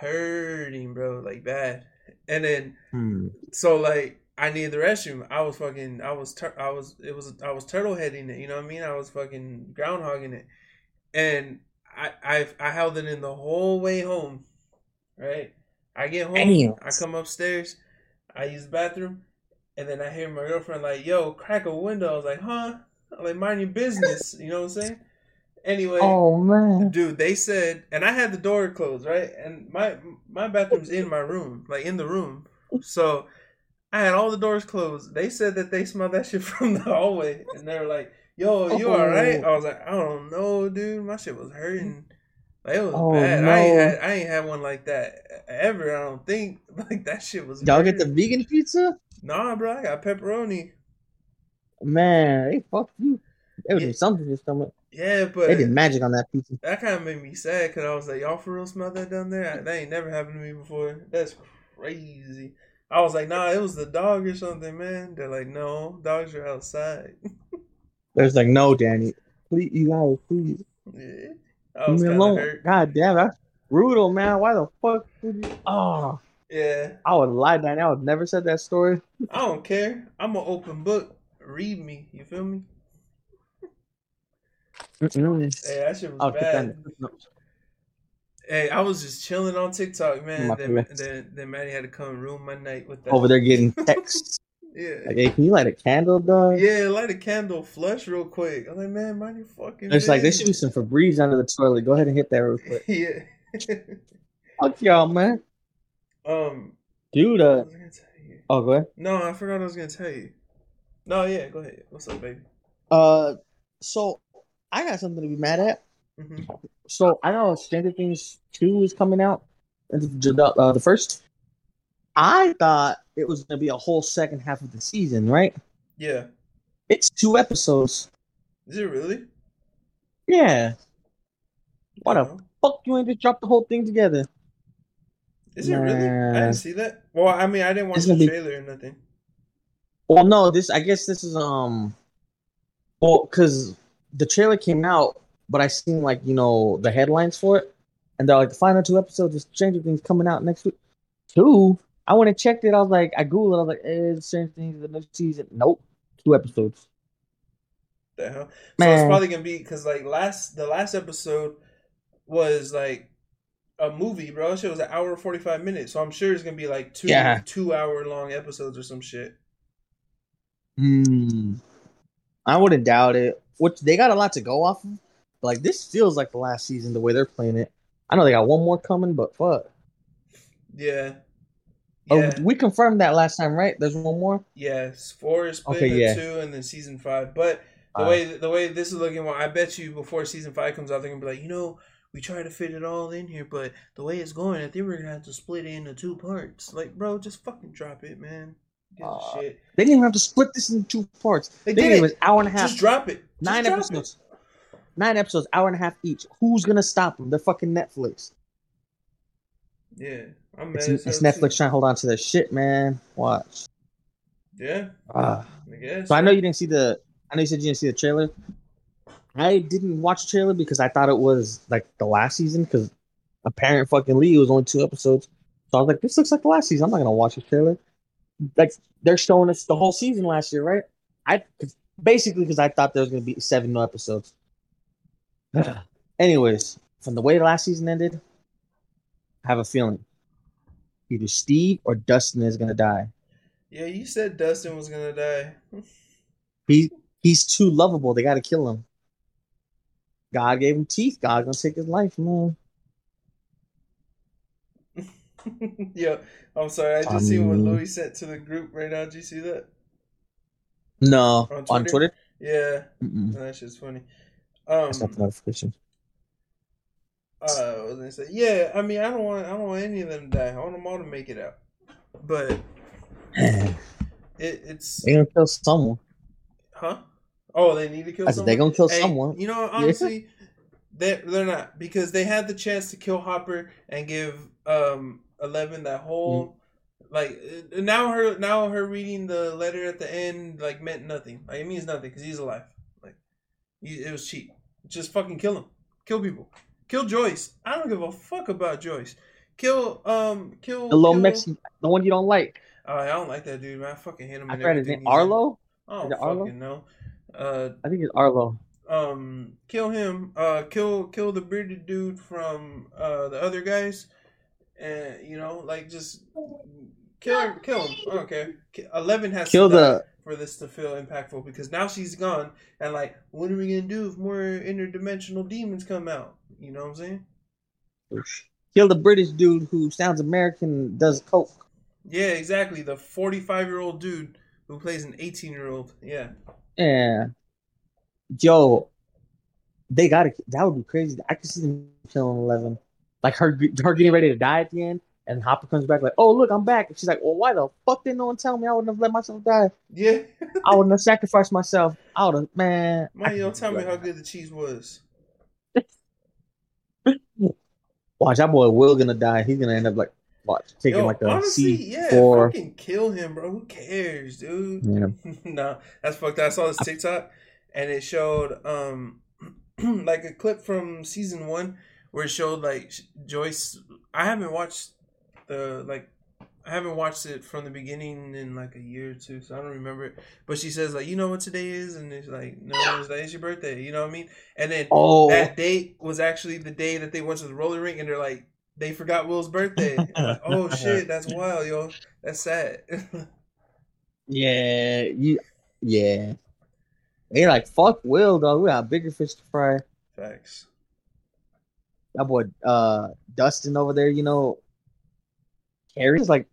Speaker 2: hurting, bro, like bad. And then
Speaker 1: Hmm.
Speaker 2: so like I needed the restroom. I was fucking. I was. Tur- I was. It was. I was turtle heading it. You know what I mean? I was fucking groundhogging it, and I. I. I held it in the whole way home. Right. I get home.
Speaker 1: Damn.
Speaker 2: I come upstairs. I use the bathroom, and then I hear my girlfriend like, "Yo, crack a window." I was like, "Huh." I'm Like mind your business. You know what I'm saying? Anyway,
Speaker 1: Oh man.
Speaker 2: dude, they said, and I had the door closed, right? And my my bathroom's in my room, like in the room. So I had all the doors closed. They said that they smelled that shit from the hallway, and they were like, "Yo, you
Speaker 1: Oh.
Speaker 2: all right?" I was like, "I don't know, dude. My shit was hurting. Like it was
Speaker 1: Oh,
Speaker 2: bad. I ain't had I ain't had one like that ever. I don't think like that shit was.
Speaker 1: Y'all get the vegan pizza?
Speaker 2: Nah, bro, I got pepperoni.
Speaker 1: Man, they fucked you. They would
Speaker 2: Yeah.
Speaker 1: something to your stomach.
Speaker 2: Yeah, but
Speaker 1: They did magic on that pizza.
Speaker 2: that kind of made me sad because I was like, y'all for real smell that down there? That ain't never happened to me before. That's crazy. I was like, nah, it was the dog or something, man. They're like, no, dogs are outside.
Speaker 1: There's like, no, Danny, please, you guys, please,
Speaker 2: yeah. I
Speaker 1: leave
Speaker 2: was
Speaker 1: me
Speaker 2: of
Speaker 1: alone.
Speaker 2: hurt.
Speaker 1: God damn, that's brutal, man. Why the fuck would you? Oh,
Speaker 2: Yeah.
Speaker 1: I would lie down. I would never said that story.
Speaker 2: I don't care. I'm an open book. Read me. You feel me?
Speaker 1: Mm-mm.
Speaker 2: Hey, that shit was
Speaker 1: I'll put that in
Speaker 2: bad. Hey, I was just chilling on TikTok, man.
Speaker 1: My
Speaker 2: Then, then, then Maddie had to come and ruin my night with that.
Speaker 1: Over there getting texts.
Speaker 2: Yeah.
Speaker 1: Like, hey, can you light a candle, dog?
Speaker 2: Yeah, light a candle, flush real quick. I'm like, man, mind your fucking.
Speaker 1: It's like there should be some Febreze under the toilet. Go ahead and hit that real quick.
Speaker 2: yeah.
Speaker 1: Fuck y'all, man.
Speaker 2: um,
Speaker 1: Dude, uh,
Speaker 2: was gonna tell you?
Speaker 1: oh, go ahead.
Speaker 2: No, I forgot I was gonna tell you. No, yeah, go ahead. What's up, baby?
Speaker 1: Uh, so I got something to be mad at.
Speaker 2: Hmm
Speaker 1: So I know Stranger Things two is coming out, uh, the first. I thought it was gonna be a whole second half of the season, right?
Speaker 2: Yeah.
Speaker 1: It's two episodes.
Speaker 2: Is it really?
Speaker 1: Yeah. What
Speaker 2: the
Speaker 1: fuck! You ain't just drop the whole thing together.
Speaker 2: Is it really? I didn't see that. Well, I mean, I didn't watch the
Speaker 1: gonna be-
Speaker 2: trailer or nothing.
Speaker 1: Well, no, this I guess this is um, well, because the trailer came out, but I seen like you know the headlines for it, and they're like the final two episodes of Stranger Things coming out next week. Two, I went and checked it. I was like, I googled. it. I was like, eh, Stranger Things the next season. Nope, two episodes.
Speaker 2: The hell. So it's probably gonna be because like last the last episode was like a movie, bro. That shit was an hour forty five minutes. So I'm sure it's gonna be like two
Speaker 1: Yeah.
Speaker 2: two hour long episodes or some shit.
Speaker 1: Hmm. I wouldn't doubt it. Which they got a lot to go off of. But like this feels like the last season the way they're playing it. I know they got one more coming, but fuck.
Speaker 2: Yeah.
Speaker 1: Oh,
Speaker 2: Yeah.
Speaker 1: we confirmed that last time, right? There's one more.
Speaker 2: Yes, four is split
Speaker 1: Okay,
Speaker 2: into
Speaker 1: yeah.
Speaker 2: two, and then season five. But the
Speaker 1: Uh,
Speaker 2: way the way this is looking, well, I bet you before season five comes out, they're gonna be like, you know, we try to fit it all in here, but the way it's going, I think we're gonna have to split it into two parts. Like, bro, just fucking drop it, man.
Speaker 1: Uh,
Speaker 2: shit.
Speaker 1: They didn't even have to split this into two parts.
Speaker 2: They
Speaker 1: They
Speaker 2: did
Speaker 1: it
Speaker 2: it.
Speaker 1: was hour and a half,
Speaker 2: Just drop it. Just
Speaker 1: nine
Speaker 2: drop
Speaker 1: episodes, nine episodes, hour and a half each. Who's gonna stop them? They're fucking Netflix.
Speaker 2: Yeah, I'm mad.
Speaker 1: It's, it's Netflix
Speaker 2: too.
Speaker 1: trying to hold on to their shit, man. Watch.
Speaker 2: Yeah,
Speaker 1: Ah.
Speaker 2: I guess.
Speaker 1: So I know you didn't see the. I know you said you didn't see the trailer. I didn't watch the trailer because I thought it was like the last season because apparent fucking Lee was only two episodes. So I was like, this looks like the last season. I'm not gonna watch the trailer. Like they're showing us the whole season last year, right? I 'cause- basically because I thought there was gonna be seven new episodes. Anyways, from the way the last season ended, I have a feeling either Steve or Dustin is gonna die.
Speaker 2: Yeah, you said Dustin was gonna die.
Speaker 1: He he's too lovable. They got to kill him. God gave him teeth. God gonna take his life, man.
Speaker 2: Yo, I'm sorry. I just
Speaker 1: I
Speaker 2: seen what Louis sent to the group right now. Did you see that?
Speaker 1: No,
Speaker 2: On
Speaker 1: on
Speaker 2: Twitter?
Speaker 1: Twitter.
Speaker 2: Yeah,
Speaker 1: Mm-mm.
Speaker 2: that shit's funny. Um,
Speaker 1: That's not the notification.
Speaker 2: uh, what was gonna say? Yeah, I mean, I don't want, I don't want any of them to die. I want them all to make it out. But it, it's,
Speaker 1: gonna kill someone.
Speaker 2: huh? Oh, they need to kill
Speaker 1: I said
Speaker 2: someone.
Speaker 1: they gonna kill
Speaker 2: Hey,
Speaker 1: someone.
Speaker 2: You know, honestly, they're they're not because they had the chance to kill Hopper and give um Eleven that whole like uh, now her now her reading the letter at the end like meant nothing. Like it means nothing because he's alive. It was cheap. Just fucking kill him. Kill people. Kill Joyce. I don't give a fuck about Joyce. Kill um kill
Speaker 1: The little
Speaker 2: kill-
Speaker 1: Mexican, the one you don't like.
Speaker 2: Oh, I don't like that dude, man. I fucking hate him.
Speaker 1: I forgot his name. Arlo.
Speaker 2: I don't
Speaker 1: Is Arlo?
Speaker 2: fucking know. Uh,
Speaker 1: I think it's Arlo.
Speaker 2: um kill him uh kill kill the bearded dude from uh the other guys and you know like just Kill her, kill him. I don't care. Eleven has
Speaker 1: Kill
Speaker 2: to die
Speaker 1: the
Speaker 2: for this to feel impactful because now she's gone, and like, what are we gonna do if more interdimensional demons come out? You know what I'm saying?
Speaker 1: kill the British dude who sounds American and does coke.
Speaker 2: Yeah, exactly. The 45 year old dude who plays an 18 year old. Yeah.
Speaker 1: Yeah. Yo, they gotta that would be crazy. I could see them killing eleven. Like her her getting ready to die at the end, and Hopper comes back like, Oh look, I'm back. And she's like, Well, why the fuck didn't no one tell me I wouldn't have let myself die?
Speaker 2: Yeah.
Speaker 1: I wouldn't have sacrificed myself. I would have man.
Speaker 2: Man,
Speaker 1: could
Speaker 2: tell me how good the cheese was.
Speaker 1: Watch that boy Will gonna die. He's gonna end up like watch taking
Speaker 2: Yo,
Speaker 1: like a
Speaker 2: honestly,
Speaker 1: C
Speaker 2: yeah,
Speaker 1: four.
Speaker 2: fucking kill him, bro. Who cares, dude?
Speaker 1: Yeah.
Speaker 2: nah, that's fucked. up. I saw this TikTok, and it showed um like a clip from season one where it showed like Joyce. I haven't watched the like. I haven't watched it from the beginning in like a year or two, so I don't remember it. But she says like, you know what today is, and it's like, no, it's like, it's your birthday. You know what I mean? And then
Speaker 1: Oh
Speaker 2: that date was actually the day that they went to the roller rink, and they're like, they forgot Will's birthday. Like, oh shit, that's wild, yo. That's sad.
Speaker 1: yeah, you yeah. They like fuck Will dog. We got bigger fish to fry.
Speaker 2: Thanks.
Speaker 1: that boy uh Dustin over there, you know, carries like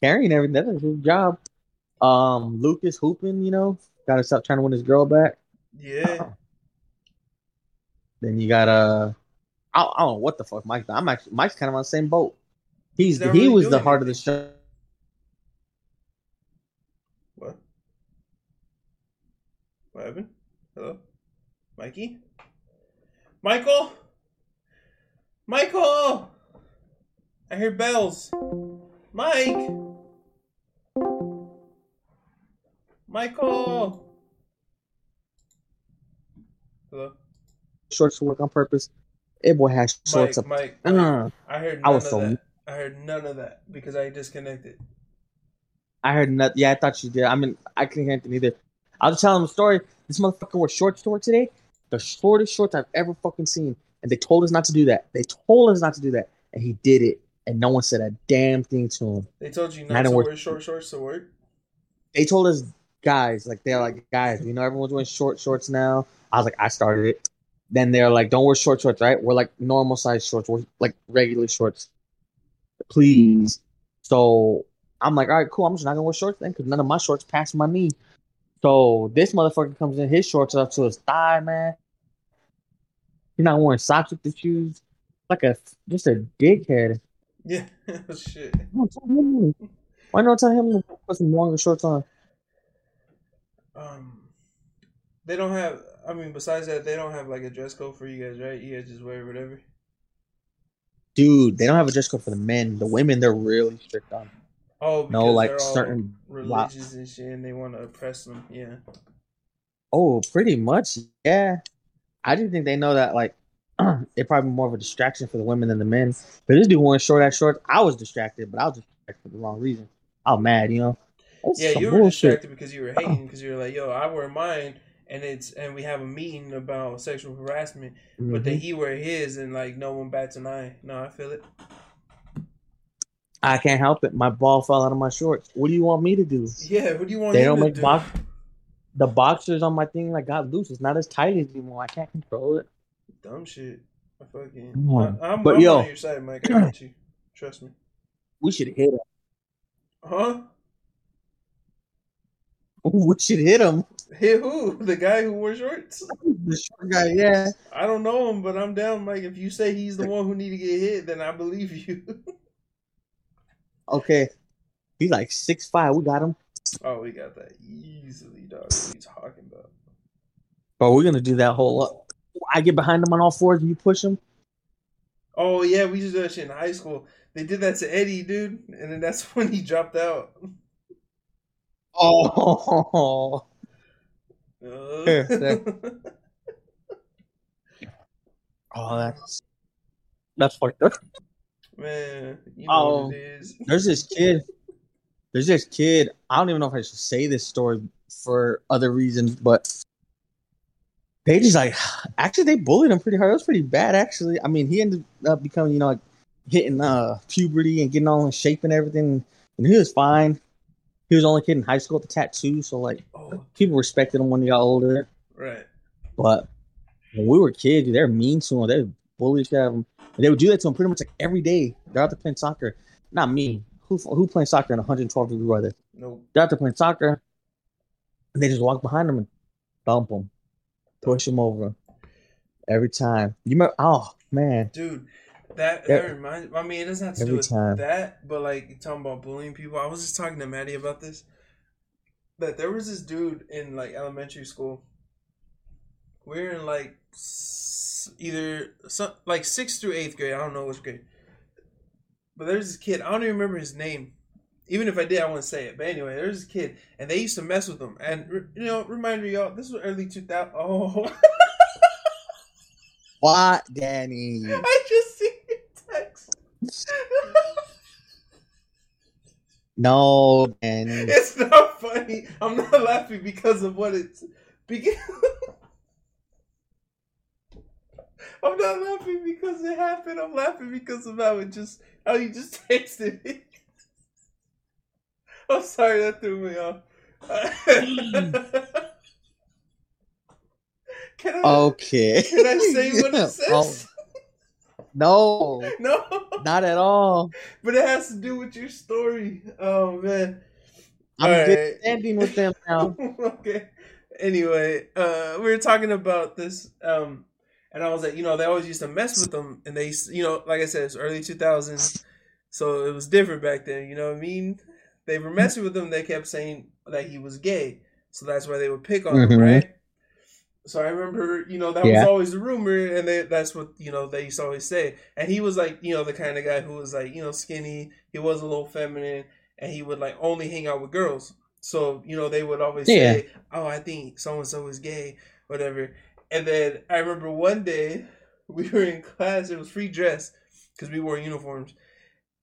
Speaker 1: carrying everything. That's a good job. Um, Lucas hooping, you know, gotta stop trying to win his girl back.
Speaker 2: Yeah.
Speaker 1: Then you got uh, I, I don't know what the fuck Mike. I'm actually Mike's kind of on the same boat. He's
Speaker 2: He's
Speaker 1: he
Speaker 2: really
Speaker 1: was the heart of the show.
Speaker 2: What? What happened? Hello? Mikey? Michael? Michael! I hear bells. Mike! Michael! Hello?
Speaker 1: Shorts work on purpose. It boy has shorts
Speaker 2: Mike,
Speaker 1: up.
Speaker 2: Mike,
Speaker 1: Uh,
Speaker 2: I heard
Speaker 1: I
Speaker 2: none
Speaker 1: was
Speaker 2: of
Speaker 1: so-
Speaker 2: that. I heard none of that because I disconnected.
Speaker 1: I heard nothing. Yeah, I thought you did. I mean, I couldn't hear anything either. I was telling him a story. This motherfucker wore shorts to work today. The shortest shorts I've ever fucking seen. And they told us not to do that. They told us not to do that. And he did it. And no one said a damn thing to him.
Speaker 2: They told you not to wear short shorts to work?
Speaker 1: They told us guys, like they're like, guys, you know everyone's wearing short shorts now. I was like, I started it. Then they're like, don't wear short shorts, right? We're like normal size shorts. We're like regular shorts. Please. So I'm like, all right, cool. I'm just not gonna wear shorts then because none of my shorts pass my knee. So this motherfucker comes in his shorts up to his thigh, man. You're not wearing socks with the shoes. Like a just a dickhead.
Speaker 2: Yeah. Shit.
Speaker 1: Why don't tell him- Why not tell him to put some longer shorts on?
Speaker 2: Um, they don't have. I mean, besides that, they don't have like a dress code for you guys, right? You guys just wear whatever.
Speaker 1: Dude, they don't have a dress code for the men. The women, they're really strict on.
Speaker 2: Oh, because
Speaker 1: No, like certain.
Speaker 2: religious and shit, and they want to oppress them. Yeah.
Speaker 1: Oh, pretty much. Yeah. I do think they know that, like, it probably more of a distraction for the women than the men. But this dude wearing short ass shorts. I was distracted, but I was distracted for the wrong reason. I was mad, you know? That's
Speaker 2: Yeah, you were
Speaker 1: bullshit.
Speaker 2: distracted because you were hating because you were like, "Yo, I wear mine." And it's and we have a meeting about sexual harassment, but mm-hmm.
Speaker 1: then
Speaker 2: he wear his and like no one bats an eye. No, I feel it.
Speaker 1: I can't help it. My ball fell out of my shorts. What do you want me to do?
Speaker 2: Yeah, what do you want?
Speaker 1: They don't
Speaker 2: to
Speaker 1: make
Speaker 2: do?
Speaker 1: box. The boxers on my thing like got loose. It's not as tight as anymore. I can't control it.
Speaker 2: Dumb shit. I fucking.
Speaker 1: Come on.
Speaker 2: I, am
Speaker 1: But
Speaker 2: I'm
Speaker 1: yo.
Speaker 2: on your side, Mike. I got you. Trust me.
Speaker 1: We should hit him.
Speaker 2: Huh?
Speaker 1: We should hit him.
Speaker 2: Hit who? The guy who wore shorts?
Speaker 1: The short guy, yeah.
Speaker 2: I don't know him, but I'm down, Mike. If you say he's the one who need to get hit, then I believe you.
Speaker 1: Okay. He's like six five. We got him.
Speaker 2: oh, we got that easily, dog. What are you talking about?
Speaker 1: But we're gonna do that whole. Uh, I get behind him on all fours and you push him.
Speaker 2: Oh yeah, we used to do that shit in high school. They did that to Eddie, dude, and then that's when he dropped out.
Speaker 1: Oh,
Speaker 2: Uh,
Speaker 1: oh, that's that's fucked up.
Speaker 2: Man, you know
Speaker 1: Oh.
Speaker 2: what it is.
Speaker 1: There's this kid. There's this kid. I don't even know if I should say this story for other reasons, but they just like actually they bullied him pretty hard. It was pretty bad actually. I mean, he ended up becoming you know like hitting uh puberty and getting all in shape and everything. and he was fine. He was the only kid in high school with the tattoo, so like
Speaker 2: Oh,
Speaker 1: people respected him when he got older.
Speaker 2: right.
Speaker 1: But when we were kids, they were mean to him. They would bully the shit him. And they would do that to him pretty much like every day. They're out there playing soccer. Not me. Who who playing soccer in 112 degree weather?
Speaker 2: Nope.
Speaker 1: They're out there playing soccer, and they just walk behind him and bump him, push him over every time. You remember? Oh man,
Speaker 2: Dude, that that reminds. I mean, it doesn't have to do with
Speaker 1: time.
Speaker 2: that, but like talking about bullying people. I was just talking to Maddie about this. That there was this dude in like elementary school. We are in like either some, like sixth through eighth grade. I don't know which grade. But there's this kid. I don't even remember his name. Even if I did, I wouldn't say it. But anyway, there's this kid, and they used to mess with him. And you know, reminder, y'all, this was early 2000. Oh,
Speaker 1: what, Danny?
Speaker 2: I just see your text.
Speaker 1: No, Danny.
Speaker 2: It's not funny. I'm not laughing because of what it's because I'm not laughing because it happened. I'm laughing because of how it just how you just texted me. I'm sorry that threw me off. can I
Speaker 1: Okay.
Speaker 2: can I say what it says?
Speaker 1: Oh, no,
Speaker 2: No,
Speaker 1: not at all.
Speaker 2: but it has to do with your story. Oh man.
Speaker 1: I'm
Speaker 2: All
Speaker 1: good
Speaker 2: right.
Speaker 1: standing with them now.
Speaker 2: okay. Anyway, uh, we were talking about this, um, and I was like, you know, they always used to mess with them, and they, you know, like I said, it's early two thousands, so it was different back then. You know what I mean? They were messing with him. They kept saying that he was gay, so that's why they would pick on him,
Speaker 1: Mhm.
Speaker 2: right? So I remember, you know, that was always the rumor, and they, that's what you know they used to always say. And he was like, you know, the kind of guy who was like, you know, skinny. He was a little feminine, and he would like only hang out with girls. So you know, they would always
Speaker 1: Yeah.
Speaker 2: say, "Oh, I think so and so is gay, whatever." And then I remember one day we were in class. It was free dress because we wore uniforms,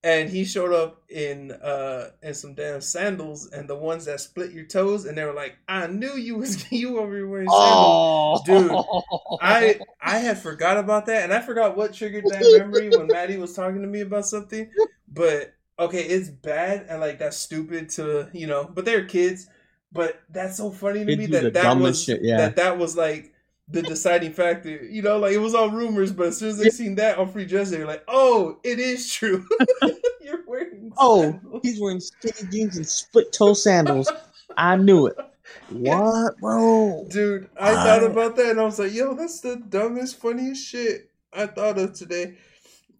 Speaker 2: and he showed up in uh in some damn sandals and the ones that split your toes, and they were like, "I knew you was you over here wearing sandals."
Speaker 1: Oh,
Speaker 2: Dude, I I had forgot about that, and I forgot what triggered that memory when Maddie was talking to me about something. But okay, it's bad and like that's stupid to you know, but they're kids. But that's so funny to me that that was
Speaker 1: shit, yeah.
Speaker 2: that that was like the deciding factor. You know, like it was all rumors, but as soon as they seen that on free dress, they were like, "Oh, it is true. You're wearing
Speaker 1: Oh,
Speaker 2: sandals."
Speaker 1: he's wearing skinny jeans and split toe sandals. I knew it. What, bro?
Speaker 2: Dude, I thought about that and I was like, yo, that's the dumbest, funniest shit I thought of today.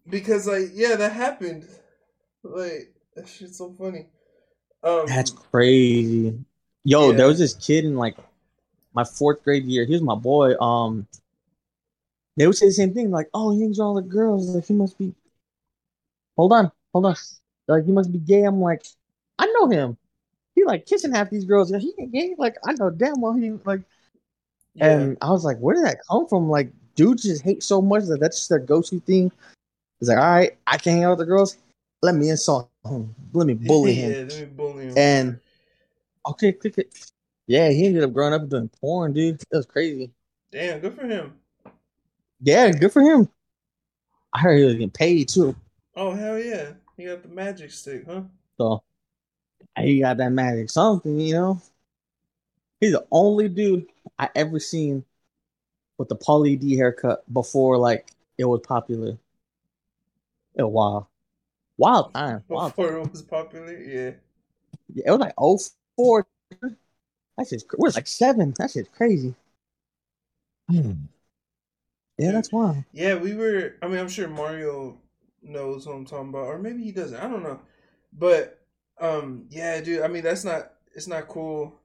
Speaker 2: Because like, yeah, that happened. Like, that shit's so funny. Um
Speaker 1: That's crazy. Yo,
Speaker 2: Yeah.
Speaker 1: there was this kid in like my fourth grade year. He was my boy. Um, they would say the same thing, like, "Oh, he hangs around with girls. Like he must be." Hold on, hold on. Like he must be gay. I'm like, I know him. He like kissing half these girls. Yeah, he ain't gay. Like I know damn well he like.
Speaker 2: yeah.
Speaker 1: And I was like, where did that come from? Like dudes just hate so much that that's just their go-to thing. He's like, all right, I can't hang out with the girls. Let me insult him. Let me bully him.
Speaker 2: yeah, let me bully him.
Speaker 1: And okay, click it. Yeah, he ended up growing up doing porn, dude. That was crazy.
Speaker 2: Damn, good for him.
Speaker 1: Yeah, good for him. I heard he was getting paid too.
Speaker 2: Oh hell yeah. He got the magic stick, huh?
Speaker 1: So he got that magic something, you know. He's the only dude I ever seen with the Pauly D haircut before like it was popular. It was wild. Wild time. Wild
Speaker 2: Before it was popular, yeah.
Speaker 1: Yeah, it was like 04. That just we're like seven. That's shit's crazy. Hmm. Yeah, that's wild.
Speaker 2: Yeah, we were. I mean, I'm sure Mario knows what I'm talking about, or maybe he doesn't. I don't know. But um, yeah, dude. I mean, that's not. It's not cool.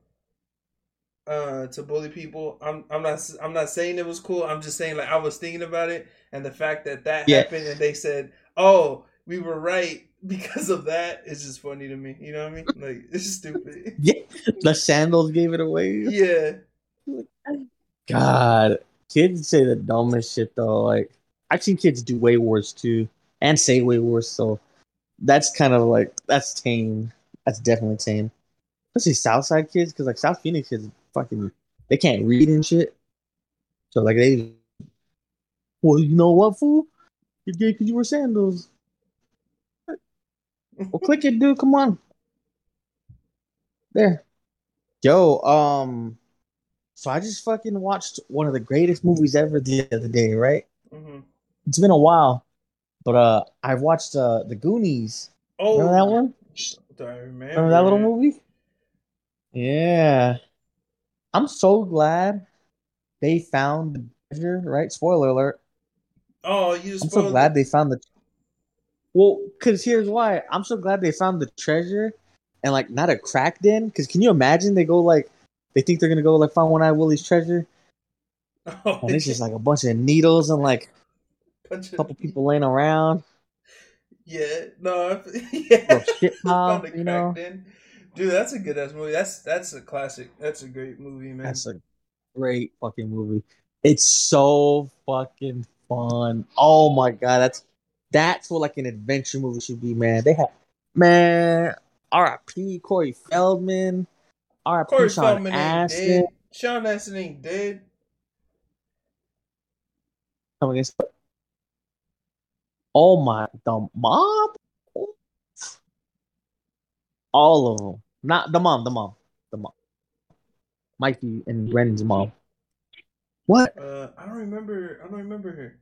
Speaker 2: Uh, to bully people. I'm. I'm not. I'm not saying it was cool. I'm just saying like I was thinking about it, and the fact that that
Speaker 1: Yeah.
Speaker 2: happened, and they said, "Oh, we were right." Because of that, it's just funny to me. You know what I mean? Like it's stupid.
Speaker 1: Yeah, the sandals gave it away.
Speaker 2: yeah,
Speaker 1: God, kids say the dumbest shit though. Like I've seen kids do way worse too, and say way worse. So that's kind of like that's tame. That's definitely tame. Especially Southside kids, because like South Phoenix kids, fucking, they can't read and shit. So like they, well, you know what, fool? You're gay because you wear sandals. Well, click it, dude. Come on. There. Yo, um, so I just fucking watched one of the greatest movies ever the other day, right?
Speaker 2: hmm
Speaker 1: It's been a while, but uh, I watched uh the Goonies.
Speaker 2: Oh,
Speaker 1: Remember that one?
Speaker 2: I remember?
Speaker 1: Remember that little movie? Yeah. I'm so glad they found the treasure, right? Spoiler alert.
Speaker 2: Oh, you just
Speaker 1: I'm so glad
Speaker 2: it.
Speaker 1: they found the Well, cause here's why. I'm so glad they found the treasure and like not a crack den. Cause can you imagine they go like they think they're gonna go like find one eye Willie's treasure
Speaker 2: Oh,
Speaker 1: and it's just like a bunch of needles and like
Speaker 2: bunch
Speaker 1: a
Speaker 2: of-
Speaker 1: couple people laying around.
Speaker 2: Yeah, no, yeah.
Speaker 1: Shit pile,
Speaker 2: Found a
Speaker 1: you know?
Speaker 2: den. Dude, that's a good ass movie. That's that's a classic. That's a great movie, man.
Speaker 1: That's a great fucking movie. It's so fucking fun. Oh my god, that's that's what like an adventure movie should be, man. They have man, R.I.P. Corey Feldman, R.I.P.
Speaker 2: Corey
Speaker 1: Sean
Speaker 2: Feldman ain't
Speaker 1: Astin.
Speaker 2: dead. Sean Astin ain't dead.
Speaker 1: Come against Oh my, the mom, all of them. Not the mom, the mom, the mom. Mikey and Brendan's mom. What?
Speaker 2: Uh, I don't remember. I don't remember her.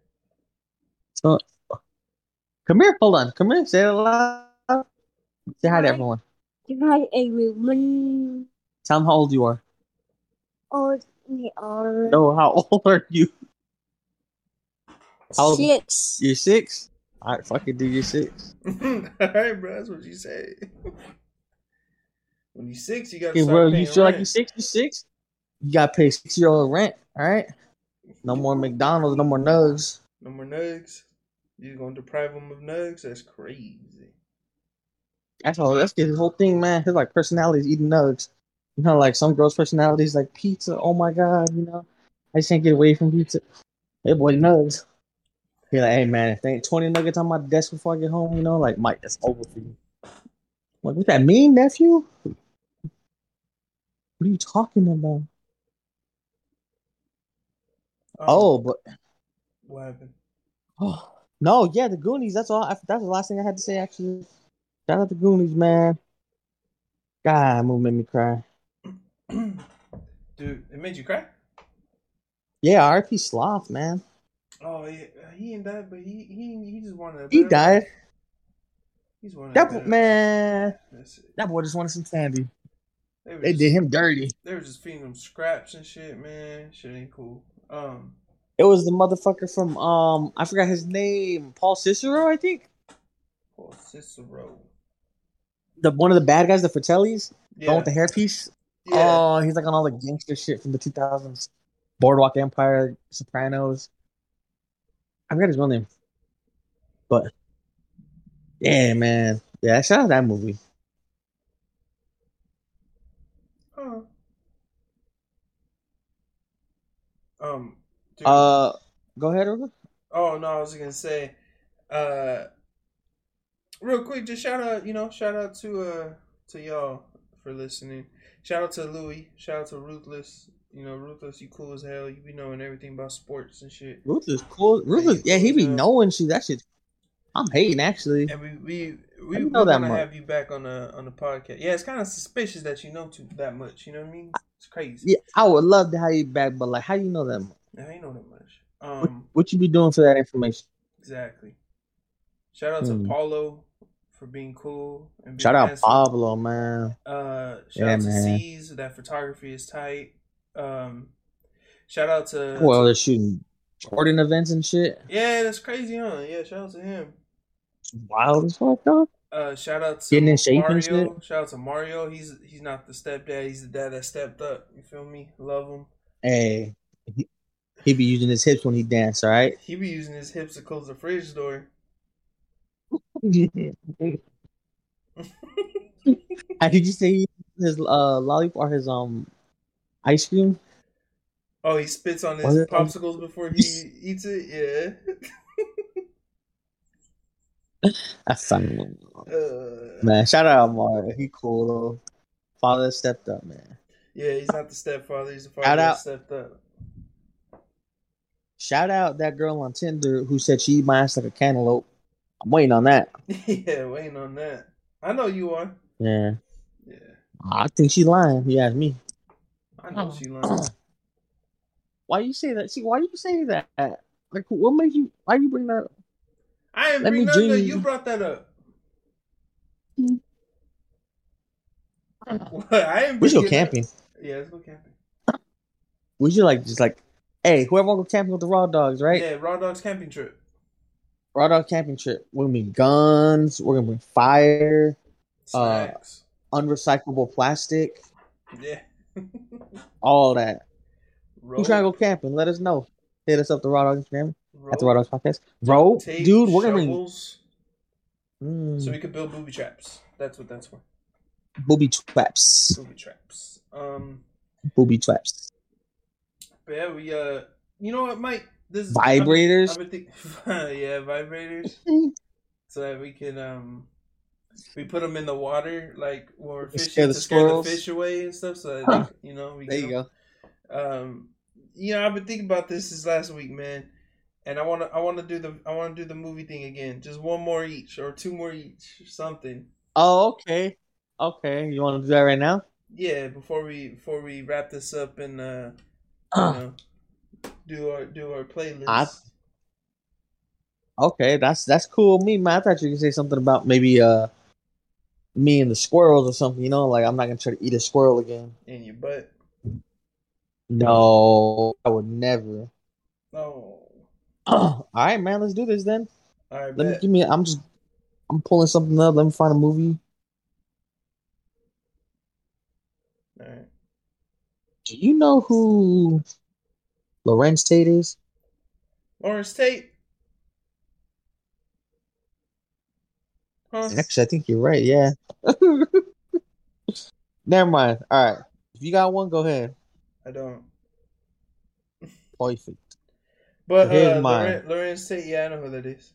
Speaker 1: So, come here. Hold on. Come here. Say hello. Say hi to everyone.
Speaker 3: Hi everyone.
Speaker 1: Tell them how old you are.
Speaker 3: Oh, we are
Speaker 1: No, how old are you? How old-
Speaker 3: six.
Speaker 1: You're six. All right, fucking do you six.
Speaker 2: All right, bro. That's what you say. when you're six, you gotta
Speaker 1: Okay,
Speaker 2: start
Speaker 1: bro,
Speaker 2: paying
Speaker 1: you feel like you're six? You six? You gotta pay six year old rent. All right. No more McDonald's. No more nugs.
Speaker 2: No more nugs. You gonna deprive him of nugs? That's crazy.
Speaker 1: That's all. That's his whole thing, man. His like personality is eating nugs. You know, like some girls' personalities like pizza. Oh my god, you know, I just can't get away from pizza. Hey, boy, nugs. You're like, hey man, if there ain't twenty nuggets on my desk before I get home, you know, like Mike, that's over for you. Like, what that mean, nephew? What are you talking about?
Speaker 2: Um,
Speaker 1: Oh, but
Speaker 2: what happened?
Speaker 1: oh no, yeah, the Goonies. That's all. That's the last thing I had to say. Actually, shout out the Goonies, man. God, that movie made me cry.
Speaker 2: Dude, it made you cry.
Speaker 1: Yeah, R.P. Sloth, man.
Speaker 2: Oh, yeah, he ain't died, but he he he just wanted.
Speaker 1: He died.
Speaker 2: He's wanted. a
Speaker 1: That
Speaker 2: better-
Speaker 1: man, that boy just wanted some candy.
Speaker 2: They,
Speaker 1: They
Speaker 2: just,
Speaker 1: did him dirty.
Speaker 2: They were just feeding him scraps and shit, man. Shit ain't cool. Um,
Speaker 1: It was the motherfucker from um, I forgot his name, Paul Cicero, I think.
Speaker 2: Paul Cicero.
Speaker 1: The one of the bad guys, the Fratellis, the one with the hairpiece.
Speaker 2: yeah.
Speaker 1: Oh, he's like on all the gangster shit from the two thousands, Boardwalk Empire, Sopranos. I forgot his real name, but yeah, man, yeah, shout out that movie.
Speaker 2: Huh. Um. Dude.
Speaker 1: Uh, go ahead, Ruben.
Speaker 2: Oh no, I was gonna say, uh, real quick, just shout out, you know, shout out to uh to y'all for listening. Shout out to Louis. Shout out to Ruthless. You know, Ruthless, you cool as hell. You be knowing everything about sports and shit.
Speaker 1: Ruthless cool. Ruthless, is, yeah, he be knowing she that shit. I'm hating actually.
Speaker 2: And we we we
Speaker 1: didn't know that
Speaker 2: want to
Speaker 1: much.
Speaker 2: have you back on the on the podcast. Yeah, it's kind of suspicious that you know too that much. You know what I mean? It's crazy.
Speaker 1: Yeah, I would love to have you back, but like, how do you know that much?
Speaker 2: I ain't know that much.
Speaker 1: What,
Speaker 2: Um,
Speaker 1: what you be doing for that information?
Speaker 2: exactly. Shout out
Speaker 1: Hmm.
Speaker 2: to Paulo for being cool. And being
Speaker 1: Shout out
Speaker 2: handsome.
Speaker 1: Pablo, man.
Speaker 2: Uh, shout
Speaker 1: Yeah,
Speaker 2: out to
Speaker 1: man.
Speaker 2: C's. That photography is tight. Um, shout out to
Speaker 1: Well, they're shooting Jordan events and shit.
Speaker 2: yeah, that's crazy, huh? Yeah, shout out to him.
Speaker 1: Wild as fuck, dog.
Speaker 2: Uh, shout out to
Speaker 1: Getting in shape and
Speaker 2: shit. Shout out to Mario. He's he's not the stepdad. He's the dad that stepped up. You feel me? Love him.
Speaker 1: Hey, he, be using his hips when he dance, all right?
Speaker 2: He be using his hips to close the fridge door.
Speaker 1: How did you say his uh lollipop or his um ice cream?
Speaker 2: Oh, he spits on his
Speaker 1: it-
Speaker 2: popsicles before he eats it. Yeah.
Speaker 1: That's fine.
Speaker 2: Uh,
Speaker 1: Man, shout out Mario. He cool though. Father stepped up, man.
Speaker 2: yeah, he's not the stepfather. He's the father
Speaker 1: Shout
Speaker 2: that
Speaker 1: out.
Speaker 2: stepped up.
Speaker 1: Shout out that girl on Tinder who said she eat my ass like a cantaloupe. I'm waiting on that.
Speaker 2: yeah, waiting on that. I know you are.
Speaker 1: Yeah.
Speaker 2: Yeah.
Speaker 1: I think she lying. You ask me.
Speaker 2: I know she lying. Oh.
Speaker 1: Why you say that? See, why you say that? Like, what made you? Why you bring that? up?
Speaker 2: I didn't
Speaker 1: Let
Speaker 2: bring
Speaker 1: me
Speaker 2: nothing. up. You brought that up. What? Mm. I didn't
Speaker 1: We should go
Speaker 2: bring it up.
Speaker 1: camping.
Speaker 2: Yeah, let's go camping.
Speaker 1: We should like just like, hey, whoever want to go camping with the raw dogs, right?
Speaker 2: Yeah, Raw Dogs camping trip.
Speaker 1: Raw dog camping trip. We're gonna bring guns. We're gonna bring fire, Uh,
Speaker 2: Snacks.
Speaker 1: unrecyclable plastic,
Speaker 2: yeah.
Speaker 1: all that. Who's
Speaker 2: Rope,
Speaker 1: trying to go camping? Let us know. Hit us up the Raw Dogs Instagram at the Raw Dogs Podcast. Rope,
Speaker 2: tape,
Speaker 1: dude, we're gonna bring mm,
Speaker 2: so we could build booby traps. That's what that's for.
Speaker 1: booby traps.
Speaker 2: Booby traps. Um,
Speaker 1: Booby traps.
Speaker 2: Yeah, we uh, you know what, Mike? This
Speaker 1: Vibrators.
Speaker 2: I've been think- yeah, vibrators, so that we can um, we put them in the water like when we're fishing
Speaker 1: scare
Speaker 2: to
Speaker 1: the
Speaker 2: scare the fish away and stuff. So that
Speaker 1: Huh.
Speaker 2: you know, we
Speaker 1: There
Speaker 2: get
Speaker 1: you go.
Speaker 2: um you know i've been thinking about this this last week man and i want to i want to do the i want to do the movie thing again just one more each or two more each or something
Speaker 1: Oh, okay. Okay. You want to do that right now?
Speaker 2: yeah before we before we wrap this up and uh know do our do our playlist
Speaker 1: I- Okay, that's that's cool. Me, man. I thought you could say something about maybe uh me and the squirrels or something. You know, like I'm not gonna try to eat a squirrel again.
Speaker 2: in your butt
Speaker 1: No, I would never.
Speaker 2: oh
Speaker 1: All right, man. Let's do this then.
Speaker 2: all right
Speaker 1: Let me give me. I'm just. I'm pulling something up. Let me find a movie.
Speaker 2: all right
Speaker 1: Do you know who Larenz Tate is?
Speaker 2: lawrence tate huh
Speaker 1: Actually, I think you're right. Yeah. Never mind. All right. If you got one, go ahead.
Speaker 2: i don't
Speaker 1: Perfect.
Speaker 2: but
Speaker 1: Here's
Speaker 2: uh
Speaker 1: mine.
Speaker 2: Lawrence tate yeah i know who that is